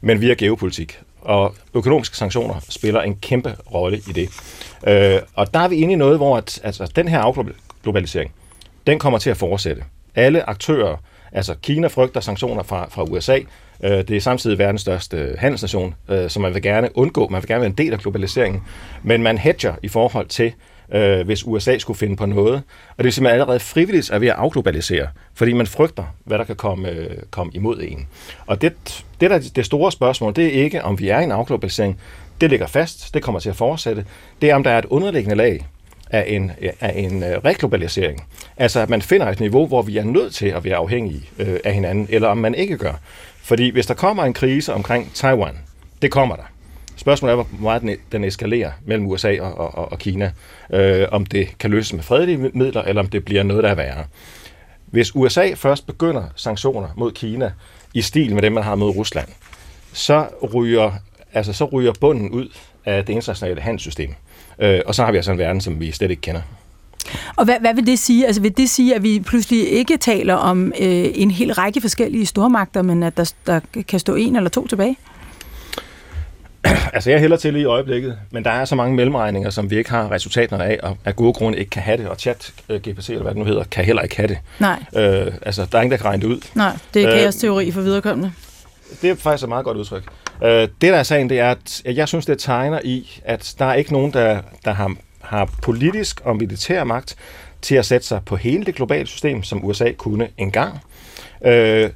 men via geopolitik. Og økonomiske sanktioner spiller en kæmpe rolle i det. Øh, og der er vi inde i noget, hvor at, altså, den her afglobalisering, den kommer til at fortsætte. Alle aktører, altså Kina frygter sanktioner fra, fra USA, Øh, det er samtidig verdens største handelsnation, øh, så som man vil gerne undgå. Man vil gerne være en del af globaliseringen, men man hedger i forhold til, øh, hvis USA skulle finde på noget. Og det er simpelthen allerede frivilligt at ved at afglobalisere, fordi man frygter, hvad der kan komme, øh, komme imod en. Og det, det, der, det store spørgsmål, det er ikke, om vi er i en afglobalisering. Det ligger fast, det kommer til at fortsætte. Det er, om der er et underliggende lag af en, af en øh, reglobalisering. Altså, at man finder et niveau, hvor vi er nødt til at være afhængige øh, af hinanden, eller om man ikke gør. Fordi hvis der kommer en krise omkring Taiwan, det kommer der. Spørgsmålet er, hvor meget den, den eskalerer mellem USA og, og, og Kina. Øh, om det kan løses med fredelige midler, eller om det bliver noget, der er værre. Hvis USA først begynder sanktioner mod Kina i stil med dem, man har mod Rusland, så ryger, altså, så ryger bunden ud af det internationale handelssystem. Øh, og så har vi altså en verden, som vi slet ikke kender. Og hvad, hvad vil det sige? Altså vil det sige, at vi pludselig ikke taler om øh, en hel række forskellige stormagter, men at der, der kan stå en eller to tilbage? Altså jeg hælder til i øjeblikket, men der er så mange mellemregninger, som vi ikke har resultaterne af, og af gode grunde ikke kan have det, og chat GPT, eller hvad det nu hedder, kan heller ikke have det. Nej. Øh, altså, der er ingen, der kan regne det ud. Nej, det er kaos teori for viderekommende. Det er faktisk et meget godt udtryk. Øh, det, der er sagen, det er, at jeg synes, det tegner i, at der er ikke nogen, der, der har, har politisk og militær magt til at sætte sig på hele det globale system, som USA kunne engang. Øh,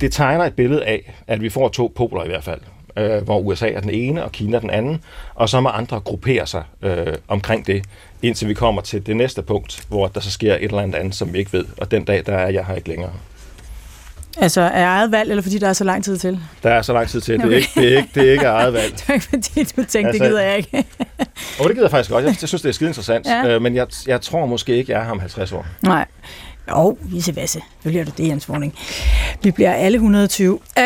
det tegner et billede af, at vi får to poler i hvert fald øh, hvor USA er den ene, og Kina den anden, og så må andre gruppere sig øh, omkring det, indtil vi kommer til det næste punkt, hvor der så sker et eller andet andet, som vi ikke ved, og den dag, der er jeg her ikke længere. Altså er eget valg, eller fordi der er så lang tid til? Der er så lang tid til. Det er ikke, det er ikke, det er ikke eget valg. det er ikke fordi, du tænkte, altså, det gider jeg ikke. og det gider jeg faktisk godt. Jeg, jeg synes, det er skide interessant. Ja. Øh, men jeg, jeg tror måske ikke, jeg er ham 50 år. Nej. Jo, vice versa. er du det, Jens Vorning. Vi bliver alle 120.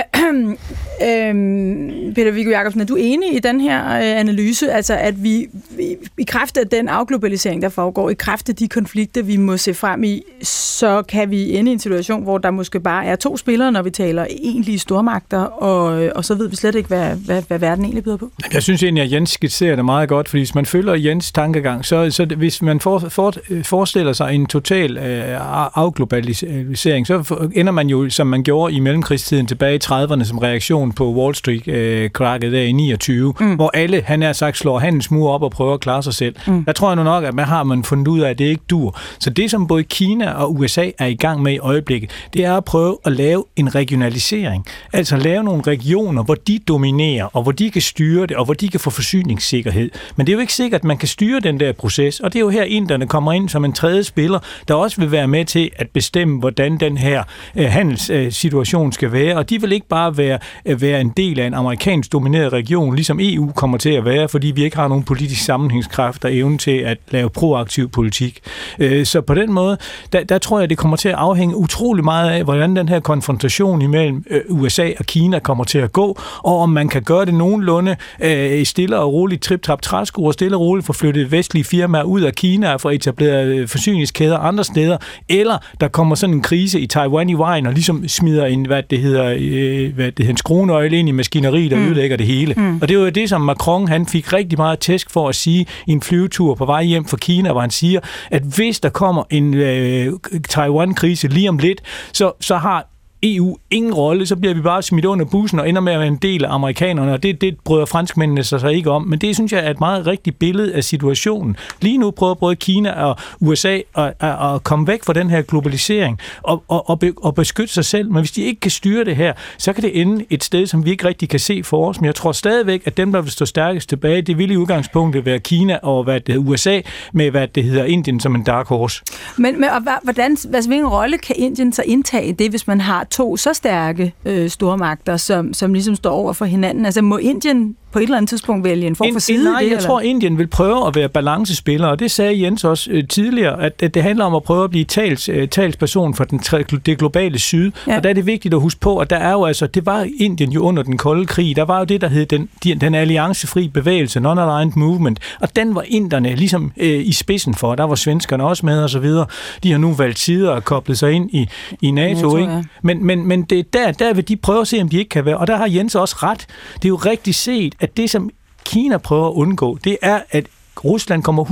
øhm, Peter Viggo Jacobsen, er du enig i den her øh, analyse? Altså, at vi, vi i kraft af den afglobalisering, der foregår, i kraft af de konflikter, vi må se frem i, så kan vi ende i en situation, hvor der måske bare er to spillere, når vi taler egentlige stormagter, og, øh, og så ved vi slet ikke, hvad, hvad, hvad verden egentlig byder på. Jeg synes egentlig, at Jens skitserer det meget godt, fordi hvis man følger Jens tankegang, så, så hvis man for, for, forestiller sig en total øh, afglobalisering, så ender man jo, som man gjorde i mellemkrigstiden tilbage i 30'erne, som reaktion på Wall Street-krakket øh, der i 29, mm. hvor alle, han er sagt, slår handelsmure op og prøver at klare sig selv. Mm. Der tror jeg nu nok, at man har man fundet ud af, at det ikke dur. Så det, som både Kina og USA er i gang med i øjeblikket, det er at prøve at lave en regionalisering. Altså lave nogle regioner, hvor de dominerer, og hvor de kan styre det, og hvor de kan få forsyningssikkerhed. Men det er jo ikke sikkert, at man kan styre den der proces, og det er jo her, inderne kommer ind som en tredje spiller, der også vil være med til at bestemme, hvordan den her øh, handelssituation øh, skal være, og de vil ikke bare være, øh, være en del af en amerikansk domineret region, ligesom EU kommer til at være, fordi vi ikke har nogen politisk sammenhængskraft og evne til at lave proaktiv politik. Øh, så på den måde, der, der tror jeg, det kommer til at afhænge utrolig meget af, hvordan den her konfrontation imellem øh, USA og Kina kommer til at gå, og om man kan gøre det nogenlunde øh, stille og roligt, trip-trap træsko og stille og roligt få flyttet vestlige firmaer ud af Kina og få etableret øh, forsyningskæder andre steder, eller der kommer sådan en krise i Taiwan i vejen og ligesom smider en, hvad det hedder, hvad det hedder, en skruenøgle ind i maskineriet, der mm. ødelægger det hele. Mm. Og det var jo det, som Macron han fik rigtig meget tæsk for at sige i en flyvetur på vej hjem fra Kina, hvor han siger, at hvis der kommer en øh, Taiwan-krise lige om lidt, så, så har EU ingen rolle, så bliver vi bare smidt under bussen og ender med at være en del af amerikanerne, og det, det bryder franskmændene sig så ikke om. Men det synes jeg er et meget rigtigt billede af situationen. Lige nu prøver både Kina og USA at, at, at komme væk fra den her globalisering og, og, og, be, og beskytte sig selv, men hvis de ikke kan styre det her, så kan det ende et sted, som vi ikke rigtig kan se for os. Men jeg tror stadigvæk, at dem, der vil stå stærkest tilbage, det vil i udgangspunktet være Kina og hvad det hedder, USA med, hvad det hedder Indien som en dark horse. Men, men og hvordan, hvad, hvilken rolle kan Indien så indtage det, hvis man har to så stærke øh, stormagter, som, som ligesom står over for hinanden? Altså må Indien på et eller andet tidspunkt vælge en form for side? Nej, det, jeg eller? tror, Indien vil prøve at være balancespiller, og det sagde Jens også øh, tidligere, at, at det handler om at prøve at blive tals, øh, talsperson for den, det globale syd. Ja. Og der er det vigtigt at huske på, at der er jo altså, det var Indien jo under den kolde krig, der var jo det, der hed den, den alliancefri bevægelse, non-aligned movement, og den var inderne ligesom øh, i spidsen for. Der var svenskerne også med og så videre. De har nu valgt sider og koblet sig ind i, i NATO. NATO ikke? Ja. Men, men, men det, der, der vil de prøve at se, om de ikke kan være, og der har Jens også ret. Det er jo rigtig set, at det, som Kina prøver at undgå, det er, at Rusland kommer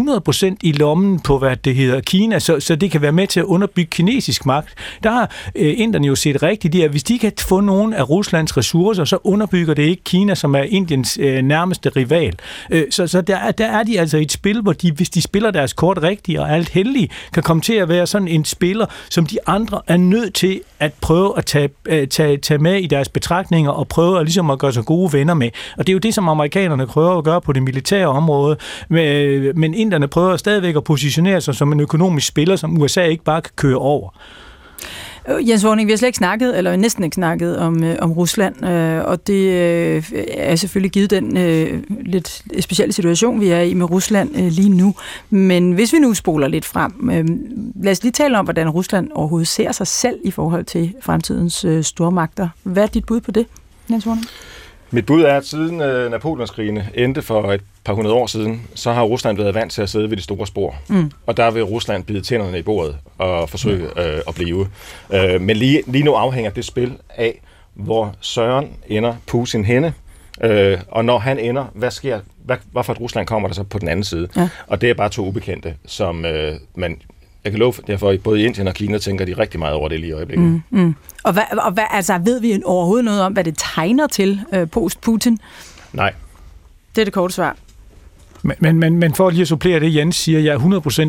100% i lommen på, hvad det hedder, Kina, så, så det kan være med til at underbygge kinesisk magt. Der har øh, inderne jo set rigtigt det, at hvis de kan få nogen af Ruslands ressourcer, så underbygger det ikke Kina, som er Indiens øh, nærmeste rival. Øh, så så der, der er de altså i et spil, hvor de, hvis de spiller deres kort rigtigt og alt heldige, kan komme til at være sådan en spiller, som de andre er nødt til at prøve at tage, øh, tage, tage med i deres betragtninger og prøve at, ligesom at gøre sig gode venner med. Og det er jo det, som amerikanerne prøver at gøre på det militære område med øh, men inderne prøver stadigvæk at positionere sig som en økonomisk spiller, som USA ikke bare kan køre over. Øh, Jens Vorning, vi har slet ikke snakket, eller næsten ikke snakket om, øh, om Rusland, øh, og det øh, er selvfølgelig givet den øh, lidt specielle situation, vi er i med Rusland øh, lige nu. Men hvis vi nu spoler lidt frem, øh, lad os lige tale om, hvordan Rusland overhovedet ser sig selv i forhold til fremtidens øh, stormagter. Hvad er dit bud på det, Jens Vorning? Mit bud er, at siden øh, Napoleonskrigene endte for et par hundrede år siden, så har Rusland været vant til at sidde ved det store spor. Mm. Og der vil Rusland bide tænderne i bordet og forsøge øh, at blive. Øh, men lige, lige nu afhænger det spil af, hvor Søren ender Putin henne. Øh, og når han ender, hvad sker, hvad, hvorfor at Rusland kommer der så på den anden side? Ja. Og det er bare to ubekendte, som øh, man jeg kan love derfor, at både Indien og Kina tænker de rigtig meget over det lige i øjeblikket. Mm, mm. Og, hvad, og hvad, altså, ved vi overhovedet noget om, hvad det tegner til øh, post-Putin? Nej. Det er det korte svar. Men, men, men, men for lige at supplere det, Jens siger, jeg er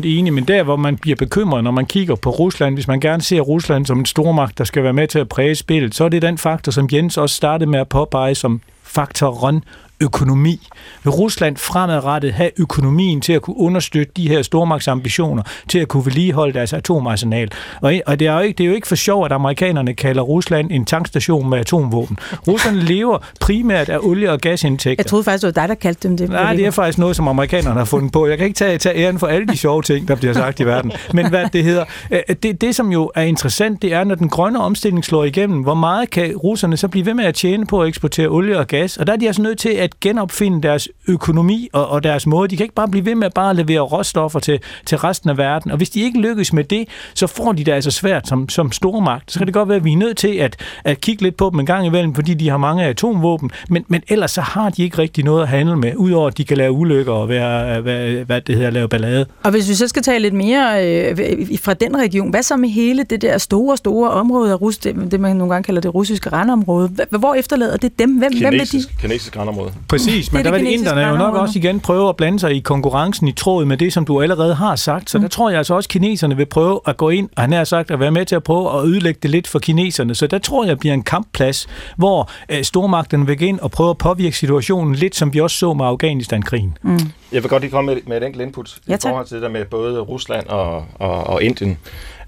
100% enig, men der, hvor man bliver bekymret, når man kigger på Rusland, hvis man gerne ser Rusland som en stormagt, der skal være med til at præge spillet, så er det den faktor, som Jens også startede med at påpege, som multifaktoren økonomi. Vil Rusland fremadrettet have økonomien til at kunne understøtte de her stormagtsambitioner, til at kunne vedligeholde deres atomarsenal? Og, og det, er jo ikke, det er jo ikke for sjov, at amerikanerne kalder Rusland en tankstation med atomvåben. Rusland lever primært af olie- og gasindtægter. Jeg troede faktisk, det var dig, der kaldte dem det. Nej, det er faktisk noget, som amerikanerne har fundet på. Jeg kan ikke tage, tage æren for alle de sjove ting, der bliver sagt i verden. Men hvad det hedder, øh, det, det som jo er interessant, det er, når den grønne omstilling slår igennem, hvor meget kan russerne så blive ved med at tjene på at eksportere olie og gas? Og der er de altså nødt til at genopfinde deres økonomi og, og deres måde. De kan ikke bare blive ved med at bare levere råstoffer til, til resten af verden. Og hvis de ikke lykkes med det, så får de det altså svært som, som stormagt. Så kan det godt være, at vi er nødt til at, at kigge lidt på dem en gang imellem, fordi de har mange atomvåben. Men, men ellers så har de ikke rigtig noget at handle med, udover at de kan lave ulykker og være, hvad, hvad det hedder, lave ballade. Og hvis vi så skal tale lidt mere øh, fra den region, hvad så med hele det der store, store område af Rus, det, det man nogle gange kalder det russiske randområde, hvor efterlader det dem? Hvem, kinesisk, hvem vil de? Kinesisk randområde. Præcis, men det der vil inderne jo nok også igen prøve at blande sig i konkurrencen i tråd med det, som du allerede har sagt. Så mm. der tror jeg altså også, at kineserne vil prøve at gå ind, og han har sagt, at være med til at prøve at ødelægge det lidt for kineserne. Så der tror jeg bliver en kampplads, hvor øh, stormagterne vil gå ind og prøve at påvirke situationen lidt, som vi også så med Afghanistan-krigen. Mm. Jeg vil godt lige komme med, med et enkelt input ja, i forhold til det der med både Rusland og, og, og Indien.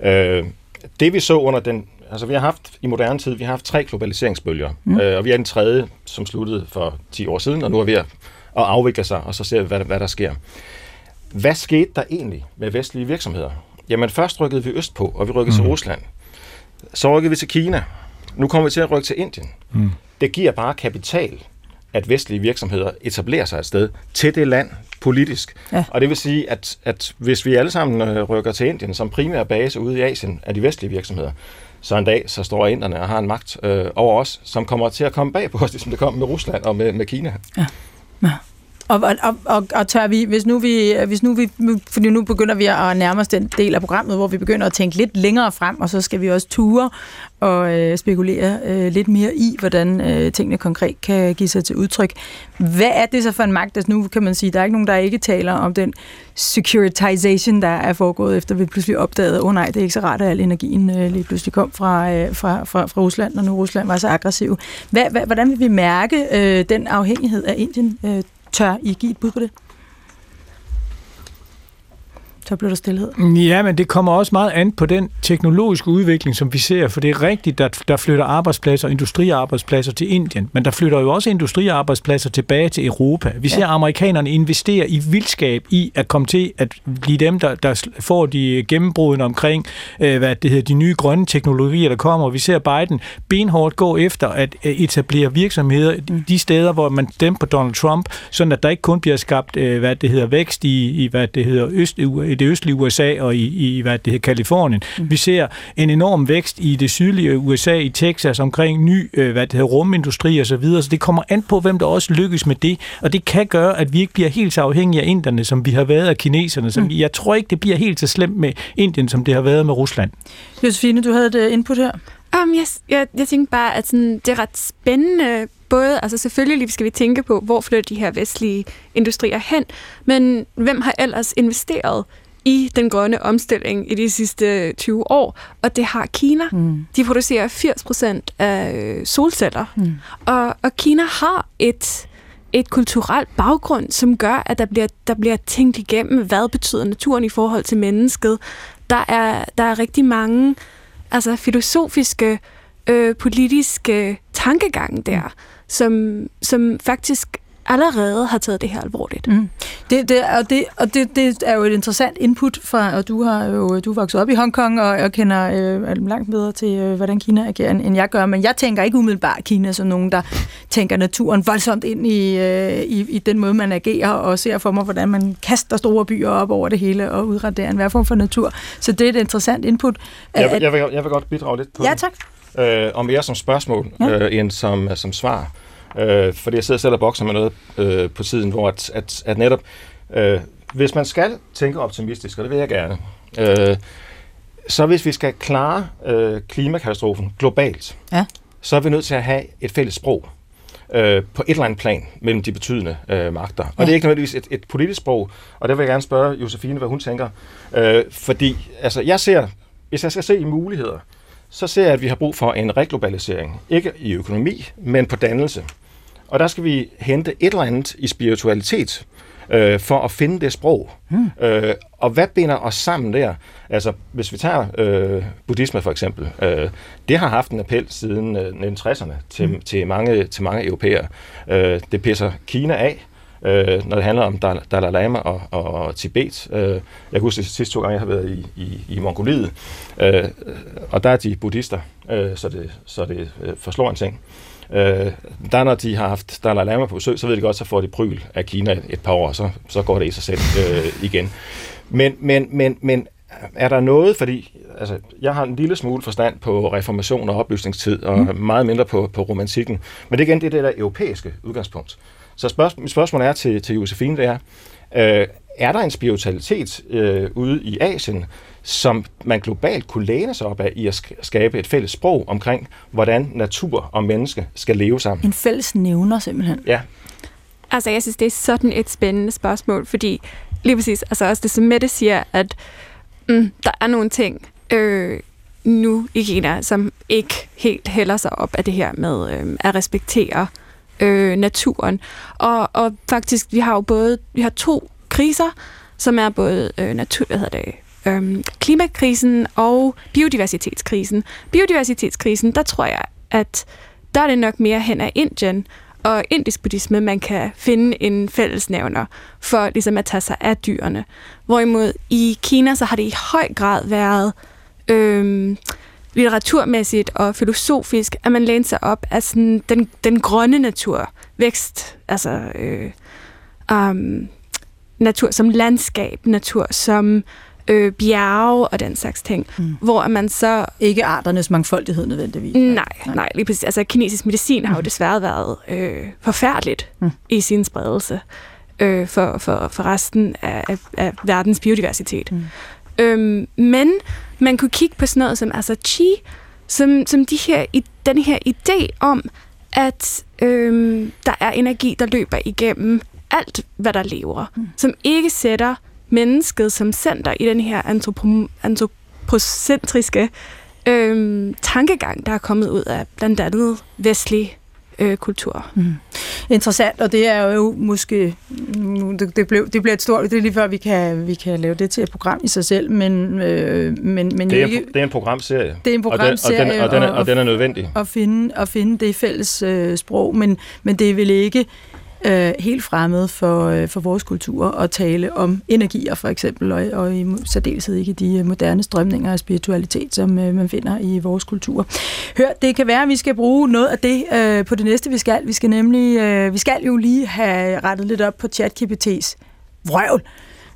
Øh, det vi så under den Altså, vi har haft i moderne tid, vi har haft tre globaliseringsbølger, mm. øh, og vi er den tredje, som sluttede for 10 år siden, og nu er vi at afvikle sig, og så ser vi, hvad, hvad der sker. Hvad skete der egentlig med vestlige virksomheder? Jamen, først rykkede vi øst på, og vi rykkede mm. til Rusland. Så rykkede vi til Kina. Nu kommer vi til at rykke til Indien. Mm. Det giver bare kapital, at vestlige virksomheder etablerer sig et sted til det land politisk. Ja. Og det vil sige, at, at hvis vi alle sammen øh, rykker til Indien som primær base ude i Asien af de vestlige virksomheder, så en dag så står inderne og har en magt øh, over os, som kommer til at komme bag på os, ligesom det kom med Rusland og med, med Kina. Ja. ja. Og, og, og, og tør vi, hvis nu vi, hvis nu vi, fordi nu begynder vi at nærme os den del af programmet, hvor vi begynder at tænke lidt længere frem, og så skal vi også ture og øh, spekulere øh, lidt mere i, hvordan øh, tingene konkret kan give sig til udtryk. Hvad er det så for en magt? Altså nu kan man sige, der er ikke nogen, der ikke taler om den securitization, der er foregået, efter vi pludselig opdagede, åh oh, nej, det er ikke så rart, at al energien øh, lige pludselig kom fra, øh, fra, fra, fra Rusland, når nu Rusland var så aggressiv. Hvad, hvad, hvordan vil vi mærke øh, den afhængighed af Indien? Øh, tør I give et bud på det? Så bliver der stillhed. Ja, men det kommer også meget an på den teknologiske udvikling, som vi ser, for det er rigtigt, at der flytter arbejdspladser, industriarbejdspladser til Indien, men der flytter jo også industriarbejdspladser tilbage til Europa. Vi ser ja. amerikanerne investere i vildskab i at komme til at blive dem, der, der får de gennembrudene omkring, øh, hvad det hedder, de nye grønne teknologier, der kommer. Vi ser Biden benhårdt gå efter at øh, etablere virksomheder mm. de steder, hvor man stemmer på Donald Trump, sådan at der ikke kun bliver skabt, øh, hvad det hedder, vækst i, i hvad det hedder, øst, i det østlige USA og i, i hvad det hedder, Kalifornien. Mm. Vi ser en enorm vækst i det sydlige USA, i Texas, omkring ny øh, hvad det hedder, rumindustri og så videre. Så det kommer an på, hvem der også lykkes med det. Og det kan gøre, at vi ikke bliver helt så afhængige af inderne, som vi har været af kineserne. Så mm. jeg tror ikke, det bliver helt så slemt med Indien, som det har været med Rusland. Josefine, du havde et øh, input her. Um, jeg, jeg, jeg tænkte bare, at sådan, det er ret spændende både, altså selvfølgelig skal vi tænke på, hvor flytter de her vestlige industrier hen, men hvem har ellers investeret i den grønne omstilling i de sidste 20 år, og det har Kina. Mm. De producerer 80 procent af solceller, mm. og, og Kina har et et kulturelt baggrund, som gør, at der bliver, der bliver tænkt igennem, hvad betyder naturen i forhold til mennesket. Der er, der er rigtig mange altså filosofiske, øh, politiske tankegange der, mm. som, som faktisk allerede har taget det her alvorligt. Mm. Det, det, og det, og det, det er jo et interessant input fra, og du har jo du er vokset op i Hongkong og, og kender øh, langt bedre til, øh, hvordan Kina agerer, end jeg gør, men jeg tænker ikke umiddelbart Kina som nogen, der tænker naturen voldsomt ind i, øh, i, i den måde, man agerer, og ser for mig, hvordan man kaster store byer op over det hele og udraderer en hver form for natur. Så det er et interessant input. Jeg, vil, jeg, vil, jeg vil godt bidrage lidt på ja, tak. det. Øh, og mere som spørgsmål, ja. øh, end som, som svar. Øh, fordi jeg sidder selv og bokser med noget øh, på tiden, hvor at, at, at netop, øh, hvis man skal tænke optimistisk, og det vil jeg gerne, øh, så hvis vi skal klare øh, klimakatastrofen globalt, ja. så er vi nødt til at have et fælles sprog øh, på et eller andet plan mellem de betydende øh, magter. Og ja. det er ikke nødvendigvis et, et politisk sprog, og det vil jeg gerne spørge Josefine, hvad hun tænker. Øh, fordi altså, jeg ser, hvis jeg skal se i muligheder, så ser jeg, at vi har brug for en reglobalisering. Ikke i økonomi, men på dannelse. Og der skal vi hente et eller andet i spiritualitet øh, for at finde det sprog. Hmm. Øh, og hvad binder os sammen der? Altså, hvis vi tager øh, buddhisme for eksempel, øh, det har haft en appel siden øh, 1960'erne til, hmm. til, mange, til mange europæere. Øh, det pisser Kina af, øh, når det handler om Dalai Lama og, og Tibet. Øh, jeg kan huske de sidste to gange, jeg har været i, i, i Mongoliet, øh, og der er de buddhister, øh, så det, så det øh, forslår en ting. Øh, der når de har haft Dalai Lama på besøg, så ved de godt, så får de pryl af Kina et par år, så, så går det i sig selv øh, igen. Men, men, men, men er der noget, fordi altså, jeg har en lille smule forstand på reformation og oplysningstid, og mm. meget mindre på, på romantikken, men det er igen det, det der europæiske udgangspunkt. Så spørgsmål, mit spørgsmål er til, til Josefine, det er, øh, er der en spiritualitet øh, ude i Asien, som man globalt kunne læne sig op af i at skabe et fælles sprog omkring, hvordan natur og menneske skal leve sammen? En fælles nævner simpelthen. Ja. Altså, jeg synes, det er sådan et spændende spørgsmål, fordi lige præcis, altså også det, som Mette siger, at mm, der er nogle ting øh, nu i Kina, som ikke helt hælder sig op af det her med øh, at respektere øh, øh, naturen. Og, og faktisk, vi har jo både, vi har to kriser, som er både øh, natur, hvad hedder det, øh, klimakrisen og biodiversitetskrisen. Biodiversitetskrisen, der tror jeg, at der er det nok mere hen af Indien og indisk buddhisme, man kan finde en fællesnævner for ligesom at tage sig af dyrene. Hvorimod i Kina, så har det i høj grad været øh, litteraturmæssigt og filosofisk, at man læner sig op af sådan den, den grønne natur, vækst, altså øh, um, natur som landskab, natur som øh, bjerge og den slags ting, mm. hvor man så... Ikke arternes mangfoldighed nødvendigvis. Nej, nej, nej lige præcis. Altså, kinesisk medicin har jo mm. desværre været øh, forfærdeligt mm. i sin spredelse øh, for, for, for resten af, af, af verdens biodiversitet. Mm. Øhm, men man kunne kigge på sådan noget som altså chi, som, som de her, i, den her idé om, at øhm, der er energi, der løber igennem alt, hvad der lever, mm. som ikke sætter mennesket som center i den her antropo- antropocentriske øhm, tankegang, der er kommet ud af blandt andet vestlig øh, kultur. Mm. Interessant, og det er jo måske, det, det, blev, det bliver et stort, det er lige før vi kan, vi kan lave det til et program i sig selv, men, øh, men, men det, er, ikke, det er en programserie. Det er en programserie, og den, og den, og den, er, og den er nødvendig. At finde, at finde det fælles øh, sprog, men, men det er vel ikke øh, Øh, helt fremmed for, øh, for vores kultur at tale om energier for eksempel, og, og i særdeleshed ikke de øh, moderne strømninger af spiritualitet, som øh, man finder i vores kultur. Hør, det kan være, at vi skal bruge noget af det øh, på det næste, vi skal. Vi skal nemlig, øh, vi skal jo lige have rettet lidt op på ChatGPT's vrøvl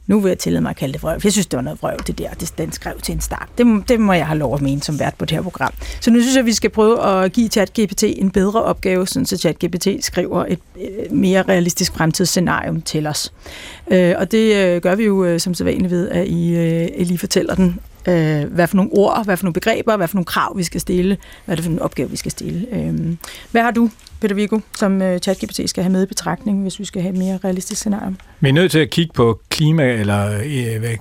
nu vil jeg tillade mig at kalde det vrøv, jeg synes, det var noget vrøv, det der, det, den skrev til en start. Det, det må jeg have lov at mene som vært på det her program. Så nu synes jeg, at vi skal prøve at give ChatGPT en bedre opgave, så ChatGPT skriver et øh, mere realistisk fremtidsscenarium til os. Øh, og det øh, gør vi jo øh, som så vanligt ved, øh, at I lige fortæller den, hvad for nogle ord, hvad for nogle begreber, hvad for nogle krav, vi skal stille, hvad er det for en opgave, vi skal stille. Hvad har du Peter Viggo, som uh, ChatGPT skal have med i betragtning, hvis vi skal have et mere realistisk scenarie? Vi er nødt til at kigge på klima- eller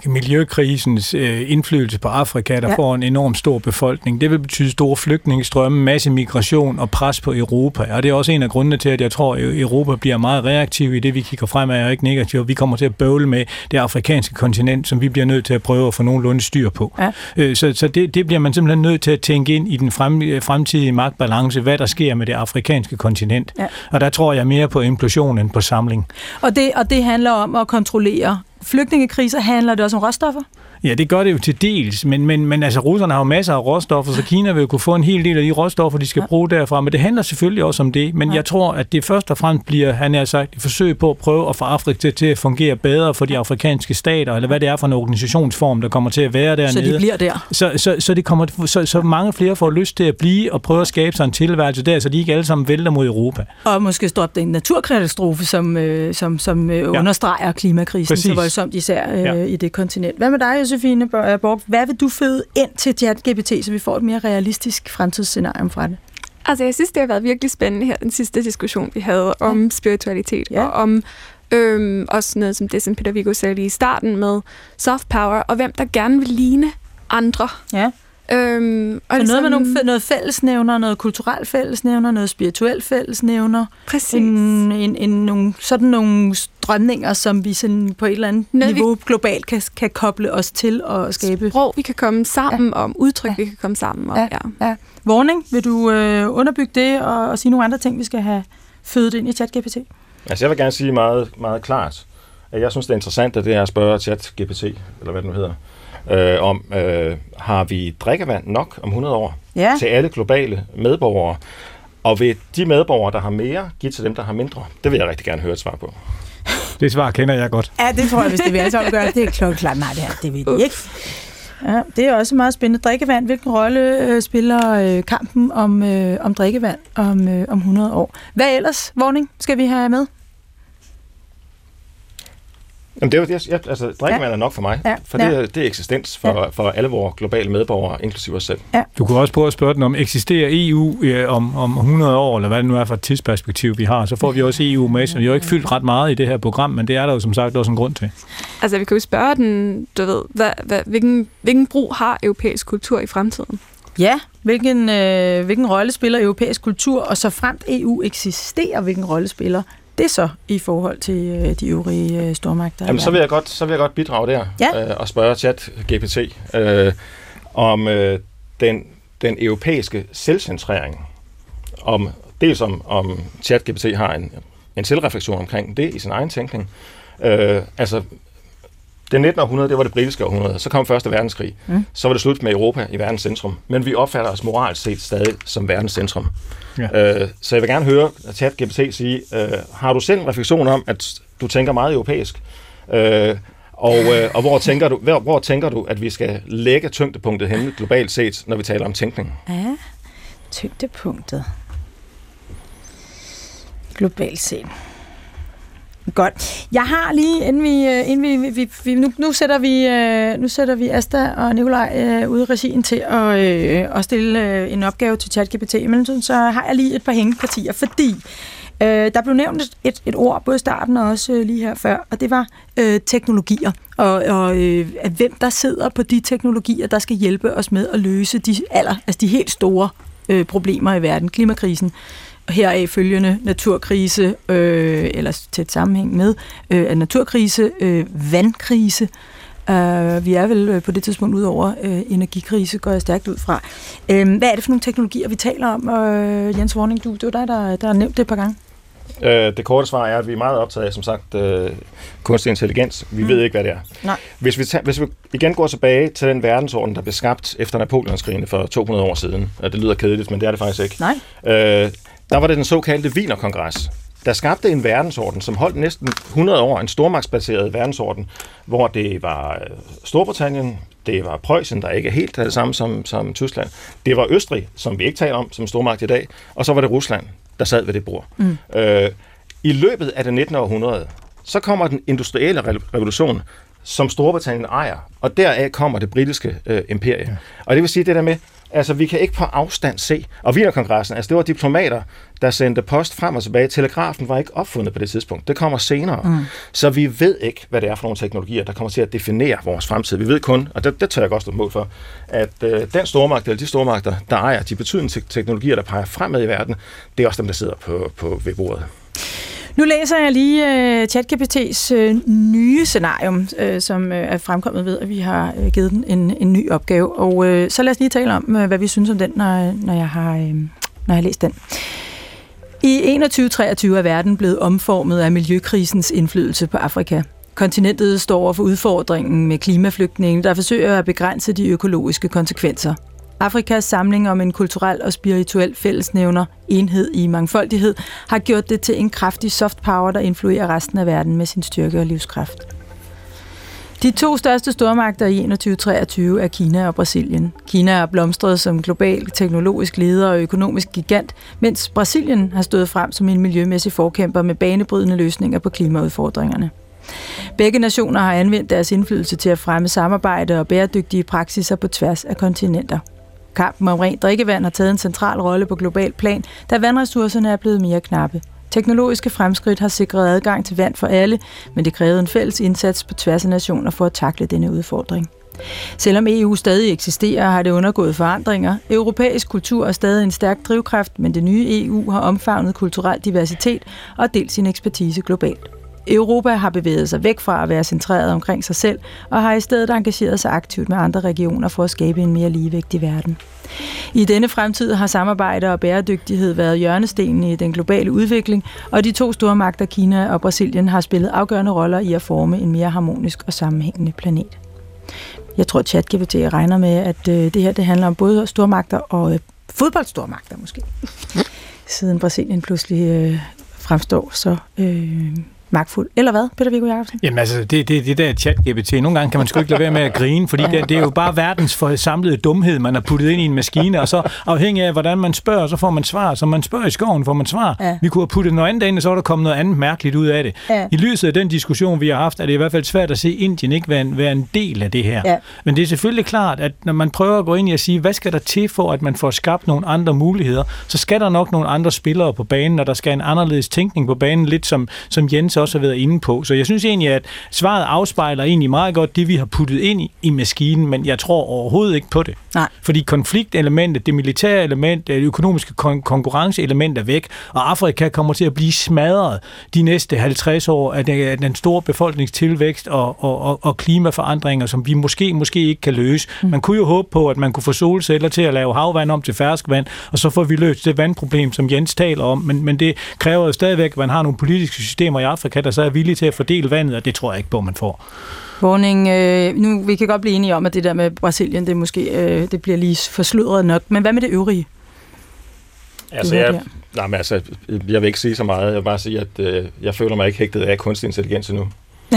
uh, miljøkrisens uh, indflydelse på Afrika, der ja. får en enorm stor befolkning. Det vil betyde store flygtningestrømme, masse migration og pres på Europa. Og det er også en af grundene til, at jeg tror, at Europa bliver meget reaktiv i det, vi kigger fremad, og ikke negativt. Vi kommer til at bøvle med det afrikanske kontinent, som vi bliver nødt til at prøve at få nogenlunde styr på. Ja. Så, så det, det bliver man simpelthen nødt til at tænke ind i den frem, fremtidige magtbalance, hvad der sker med det afrikanske kontinent kontinent. Ja. Og der tror jeg mere på implosion end på samling. Og det, og det handler om at kontrollere flygtningekriser. Handler det også om råstoffer? Ja, det gør det jo til dels, men, men, men altså, russerne har jo masser af råstoffer, så Kina vil jo kunne få en hel del af de råstoffer, de skal ja. bruge derfra, men det handler selvfølgelig også om det, men ja. jeg tror, at det først og fremmest bliver, han har sagt, et forsøg på at prøve at få Afrika til, til at fungere bedre for de afrikanske stater, eller hvad det er for en organisationsform, der kommer til at være dernede. Så de bliver der? Så, så, så, det kommer, så, så mange flere får lyst til at blive og prøve at skabe sig en tilværelse der, så de ikke alle sammen vælter mod Europa. Og måske stoppe en naturkatastrofe, som, øh, som, som øh, ja. understreger klimakrisen Præcis. så voldsomt, især øh, ja. i det kontinent. Hvad med dig, Josefine Borg? Hvad vil du føde ind til ChatGPT, så vi får et mere realistisk fremtidsscenario fra det? Altså, jeg synes, det har været virkelig spændende her, den sidste diskussion, vi havde om ja. spiritualitet, ja. og om øhm, også noget som det, som Peter Viggo sagde lige i starten med soft power, og hvem der gerne vil ligne andre. Ja. Øhm, og Så noget med ligesom- nogle, noget fællesnævner, noget kulturelt fællesnævner, noget spirituelt fællesnævner, Præcis. en, en, en, nogle, sådan nogle strømninger, som vi sådan på et eller andet Noget, vi- niveau globalt kan, kan koble os til og skabe. Sprog, vi kan komme sammen ja. om, udtryk, ja. vi kan komme sammen om. Ja. Ja. Ja. Warning, vil du øh, underbygge det og, og sige nogle andre ting, vi skal have fødet ind i ChatGPT? Altså jeg vil gerne sige meget, meget klart, at jeg synes, det er interessant, at det er at spørge ChatGPT, eller hvad det nu hedder, øh, om, øh, har vi drikkevand nok om 100 år Ja. til alle globale medborgere? Og vil de medborgere, der har mere, give til dem, der har mindre? Det vil jeg rigtig gerne høre et svar på. Det svar kender jeg godt. Ja, det tror jeg, hvis det vil alle sammen gøre. Det er klokkeklart. Nej, det, her, det ved de ikke. Ja, det er også meget spændende. Drikkevand, hvilken rolle øh, spiller øh, kampen om, øh, om drikkevand om, øh, om 100 år? Hvad ellers, Vågning, skal vi have med? Jamen, det er jo det, jeg, altså, drikkevand er nok for mig, Ja, for det, ja. er, det er eksistens for, for alle vores globale medborgere, inklusive os selv. Du kunne også prøve at spørge den om, eksisterer EU øh, om, om 100 år, eller hvad det nu er for et tidsperspektiv, vi har. Så får vi også EU med, har jo ikke fyldt ret meget i det her program, men det er der jo som sagt også en grund til. Altså, vi kan jo spørge den, du ved, hvad, hvad, hvilken, hvilken brug har europæisk kultur i fremtiden? Ja, hvilken, øh, hvilken rolle spiller europæisk kultur, og så fremt EU eksisterer, hvilken rolle spiller det så i forhold til øh, de øvrige øh, stormagter? Jamen, så vil jeg godt, så vil jeg godt bidrage der Ja. øh, og spørge ChatGPT øh, om øh, den, den europæiske selvcentrering. Om, dels om, om ChatGPT har en, en selvreflektion omkring det i sin egen tænkning. Øh, altså, det 19. århundrede, det var det britiske århundrede. Så kom Første Verdenskrig. Mm. Så var det slut med Europa i verdens centrum. Men vi opfatter os moralt set stadig som verdens centrum. Ja. Øh, så jeg vil gerne høre ChatGPT sige, øh, har du selv en refleksion om, at du tænker meget europæisk? Øh, og, øh, og hvor, tænker du, hvor, hvor tænker du, at vi skal lægge tyngdepunktet henne globalt set, når vi taler om tænkning? Ja, tyngdepunktet. Globalt set. Godt. Jeg har lige, inden vi, øh, inden vi, vi, vi nu, nu, sætter vi, øh, nu sætter vi Asta og Nikolaj øh, ude i regien til at, øh, at stille øh, en opgave til ChatGPT. I mellemtiden så har jeg lige et par hængepartier, fordi øh, der blev nævnt et, et ord både i starten og også øh, lige her før, og det var øh, teknologier, og, og øh, hvem der sidder på de teknologier, der skal hjælpe os med at løse de, aller, altså de helt store øh, problemer i verden. Klimakrisen, heraf følgende naturkrise, øh, eller tæt sammenhæng med øh, at naturkrise, øh, vandkrise. Uh, vi er vel øh, på det tidspunkt ud over øh, energikrise, går jeg stærkt ud fra. Øh, hvad er det for nogle teknologier, vi taler om? Øh, Jens Warning, du, det var dig, der, der har nævnt det et par gange. Det korte svar er, at vi er meget optaget af, som sagt, øh, kunstig intelligens. Vi mm. ved ikke, hvad det er. Nej. Hvis vi, tager, hvis vi igen går tilbage til den verdensorden, der blev skabt efter Napoleonskrigene for 200 år siden, og det lyder kedeligt, men det er det faktisk ikke. Nej. Øh, der var det den såkaldte Wienerkongres, der skabte en verdensorden, som holdt næsten 100 år, en stormagtsbaseret verdensorden, hvor det var øh, Storbritannien, det var Preussen, der ikke er helt det samme som, som Tyskland, det var Østrig, som vi ikke taler om som stormagt i dag, og så var det Rusland, der sad ved det bord. Mm. Øh, I løbet af det 19. århundrede, så kommer den industrielle re- revolution, som Storbritannien ejer, og deraf kommer det britiske øh, imperie. Ja. Og det vil sige det der med, altså vi kan ikke på afstand se, og Wienerkongressen, altså det var diplomater, der sendte post frem og tilbage. Telegrafen var ikke opfundet på det tidspunkt. Det kommer senere. Mm. Så vi ved ikke, hvad det er for nogle teknologier, der kommer til at definere vores fremtid. Vi ved kun, og det, det tør jeg godt stå mål for, at øh, den stormagt, eller de stormagter, der ejer de betydende te- teknologier, der peger fremad i verden, det er også dem, der sidder på, på ved bordet. Nu læser jeg lige uh, ChatGPT's uh, nye scenarium, uh, som uh, er fremkommet ved, at vi har uh, givet den en, en ny opgave. Og uh, så lad os lige tale om, uh, hvad vi synes om den, når, når, jeg, har, uh, når jeg har læst den. I 2123 er verden blevet omformet af miljøkrisens indflydelse på Afrika. Kontinentet står over for udfordringen med klimaflygtninge, der forsøger at begrænse de økologiske konsekvenser. Afrikas samling om en kulturel og spirituel fællesnævner, enhed i mangfoldighed, har gjort det til en kraftig soft power, der influerer resten af verden med sin styrke og livskraft. De to største stormagter i 2023 er Kina og Brasilien. Kina er blomstret som global teknologisk leder og økonomisk gigant, mens Brasilien har stået frem som en miljømæssig forkæmper med banebrydende løsninger på klimaudfordringerne. Begge nationer har anvendt deres indflydelse til at fremme samarbejde og bæredygtige praksiser på tværs af kontinenter. Kampen om rent drikkevand har taget en central rolle på global plan, da vandressourcerne er blevet mere knappe. Teknologiske fremskridt har sikret adgang til vand for alle, men det krævede en fælles indsats på tværs af nationer for at takle denne udfordring. Selvom EU stadig eksisterer, har det undergået forandringer. Europæisk kultur er stadig en stærk drivkraft, men det nye EU har omfavnet kulturel diversitet og delt sin ekspertise globalt. Europa har bevæget sig væk fra at være centreret omkring sig selv, og har i stedet engageret sig aktivt med andre regioner for at skabe en mere ligevægtig verden. I denne fremtid har samarbejde og bæredygtighed været hjørnestenen i den globale udvikling, og de to store magter, Kina og Brasilien, har spillet afgørende roller i at forme en mere harmonisk og sammenhængende planet. Jeg tror, at ChatGPT regner med, at øh, det her det handler om både stormagter og øh, fodboldstormagter måske. Siden Brasilien pludselig øh, fremstår så øh, magtfuld. Eller hvad, Peter Viggo Jacobsen? Jamen altså, det, det, det der chat-GPT, nogle gange kan man sgu ikke lade være med at grine, fordi det, det er jo bare verdens for samlede dumhed, man har puttet ind i en maskine, og så afhængig af, hvordan man spørger, så får man svar. Så man spørger i skoven, får man svar. Ja. Vi kunne have puttet noget andet ind, og så er der kommet noget andet mærkeligt ud af det. Ja. I lyset af den diskussion, vi har haft, er det i hvert fald svært at se Indien ikke være en, være en del af det her. Ja. Men det er selvfølgelig klart, at når man prøver at gå ind i at sige, hvad skal der til for, at man får skabt nogle andre muligheder, så skal der nok nogle andre spillere på banen, og der skal en anderledes tænkning på banen, lidt som, som Jens også har været inde på. Så jeg synes egentlig, at svaret afspejler egentlig meget godt det, vi har puttet ind i, i maskinen, men jeg tror overhovedet ikke på det. Nej. Fordi konfliktelementet, det militære element, det økonomiske kon- konkurrenceelement er væk, og Afrika kommer til at blive smadret de næste 50 år af den, af den store befolkningstilvækst og, og, og, og klimaforandringer, som vi måske måske ikke kan løse. Mm. Man kunne jo håbe på, at man kunne få solceller til at lave havvand om til ferskvand, og så får vi løst det vandproblem, som Jens taler om, men, men det kræver jo stadigvæk, at man har nogle politiske systemer i Afrika, der så er villige til at fordele vandet, og det tror jeg ikke på, man får. Vorning, øh, nu vi kan godt blive enige om, at det der med Brasilien, det måske øh, det bliver lige forsludret nok, men hvad med det øvrige? Altså, jeg, nej, men altså, jeg vil ikke sige så meget. Jeg vil bare sige, at øh, jeg føler mig ikke hægtet af kunstig intelligens endnu.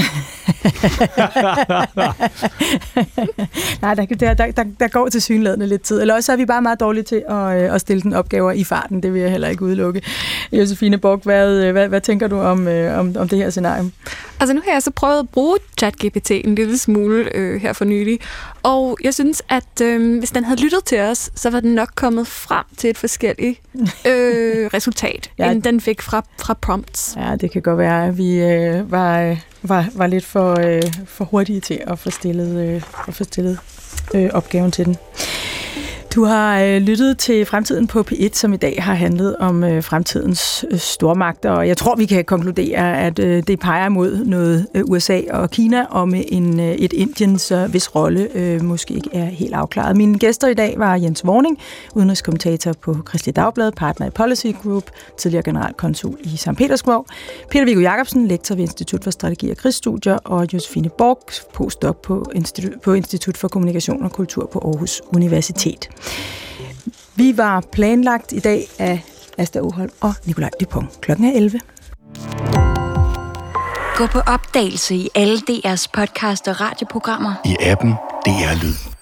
Nej, der, der, der, der går til synlædende lidt tid. Eller også er vi bare meget dårlige til at, øh, at stille den opgaver i farten. Det vil jeg heller ikke udelukke. Josefine Borg, hvad, øh, hvad, hvad tænker du om, øh, om, om det her scenarie? Altså nu har jeg så prøvet at bruge ChatGPT en lille smule øh, her for nylig, og jeg synes, at øh, hvis den havde lyttet til os, så var den nok kommet frem til et forskelligt øh, resultat, ja. end den fik fra, fra prompts. Ja, det kan godt være, at vi øh, var, var, var lidt for, øh, for hurtige til at få stillet, øh, at få stillet øh, opgaven til den. Du har øh, lyttet til Fremtiden på P1, som i dag har handlet om øh, fremtidens øh, stormagter, og jeg tror, vi kan konkludere, at øh, det peger mod noget øh, USA og Kina, og med en, øh, et Indien, så hvis rolle øh, måske ikke er helt afklaret. Mine gæster i dag var Jens Vorning, udenrigskommentator på Kristelig Dagblad, partner i Policy Group, tidligere generalkonsul i St. Petersborg, Peter Viggo Jacobsen, lektor ved Institut for Strategi og Krigsstudier, og Josefine Borg, postdoc på Institut, på Institut for Kommunikation og Kultur på Aarhus Universitet. Vi var planlagt i dag af Asta Oholm og Nikolaj Dupont. Klokken er 11. Gå på opdagelse i alle DR's podcast og radioprogrammer. I appen DR Lyd.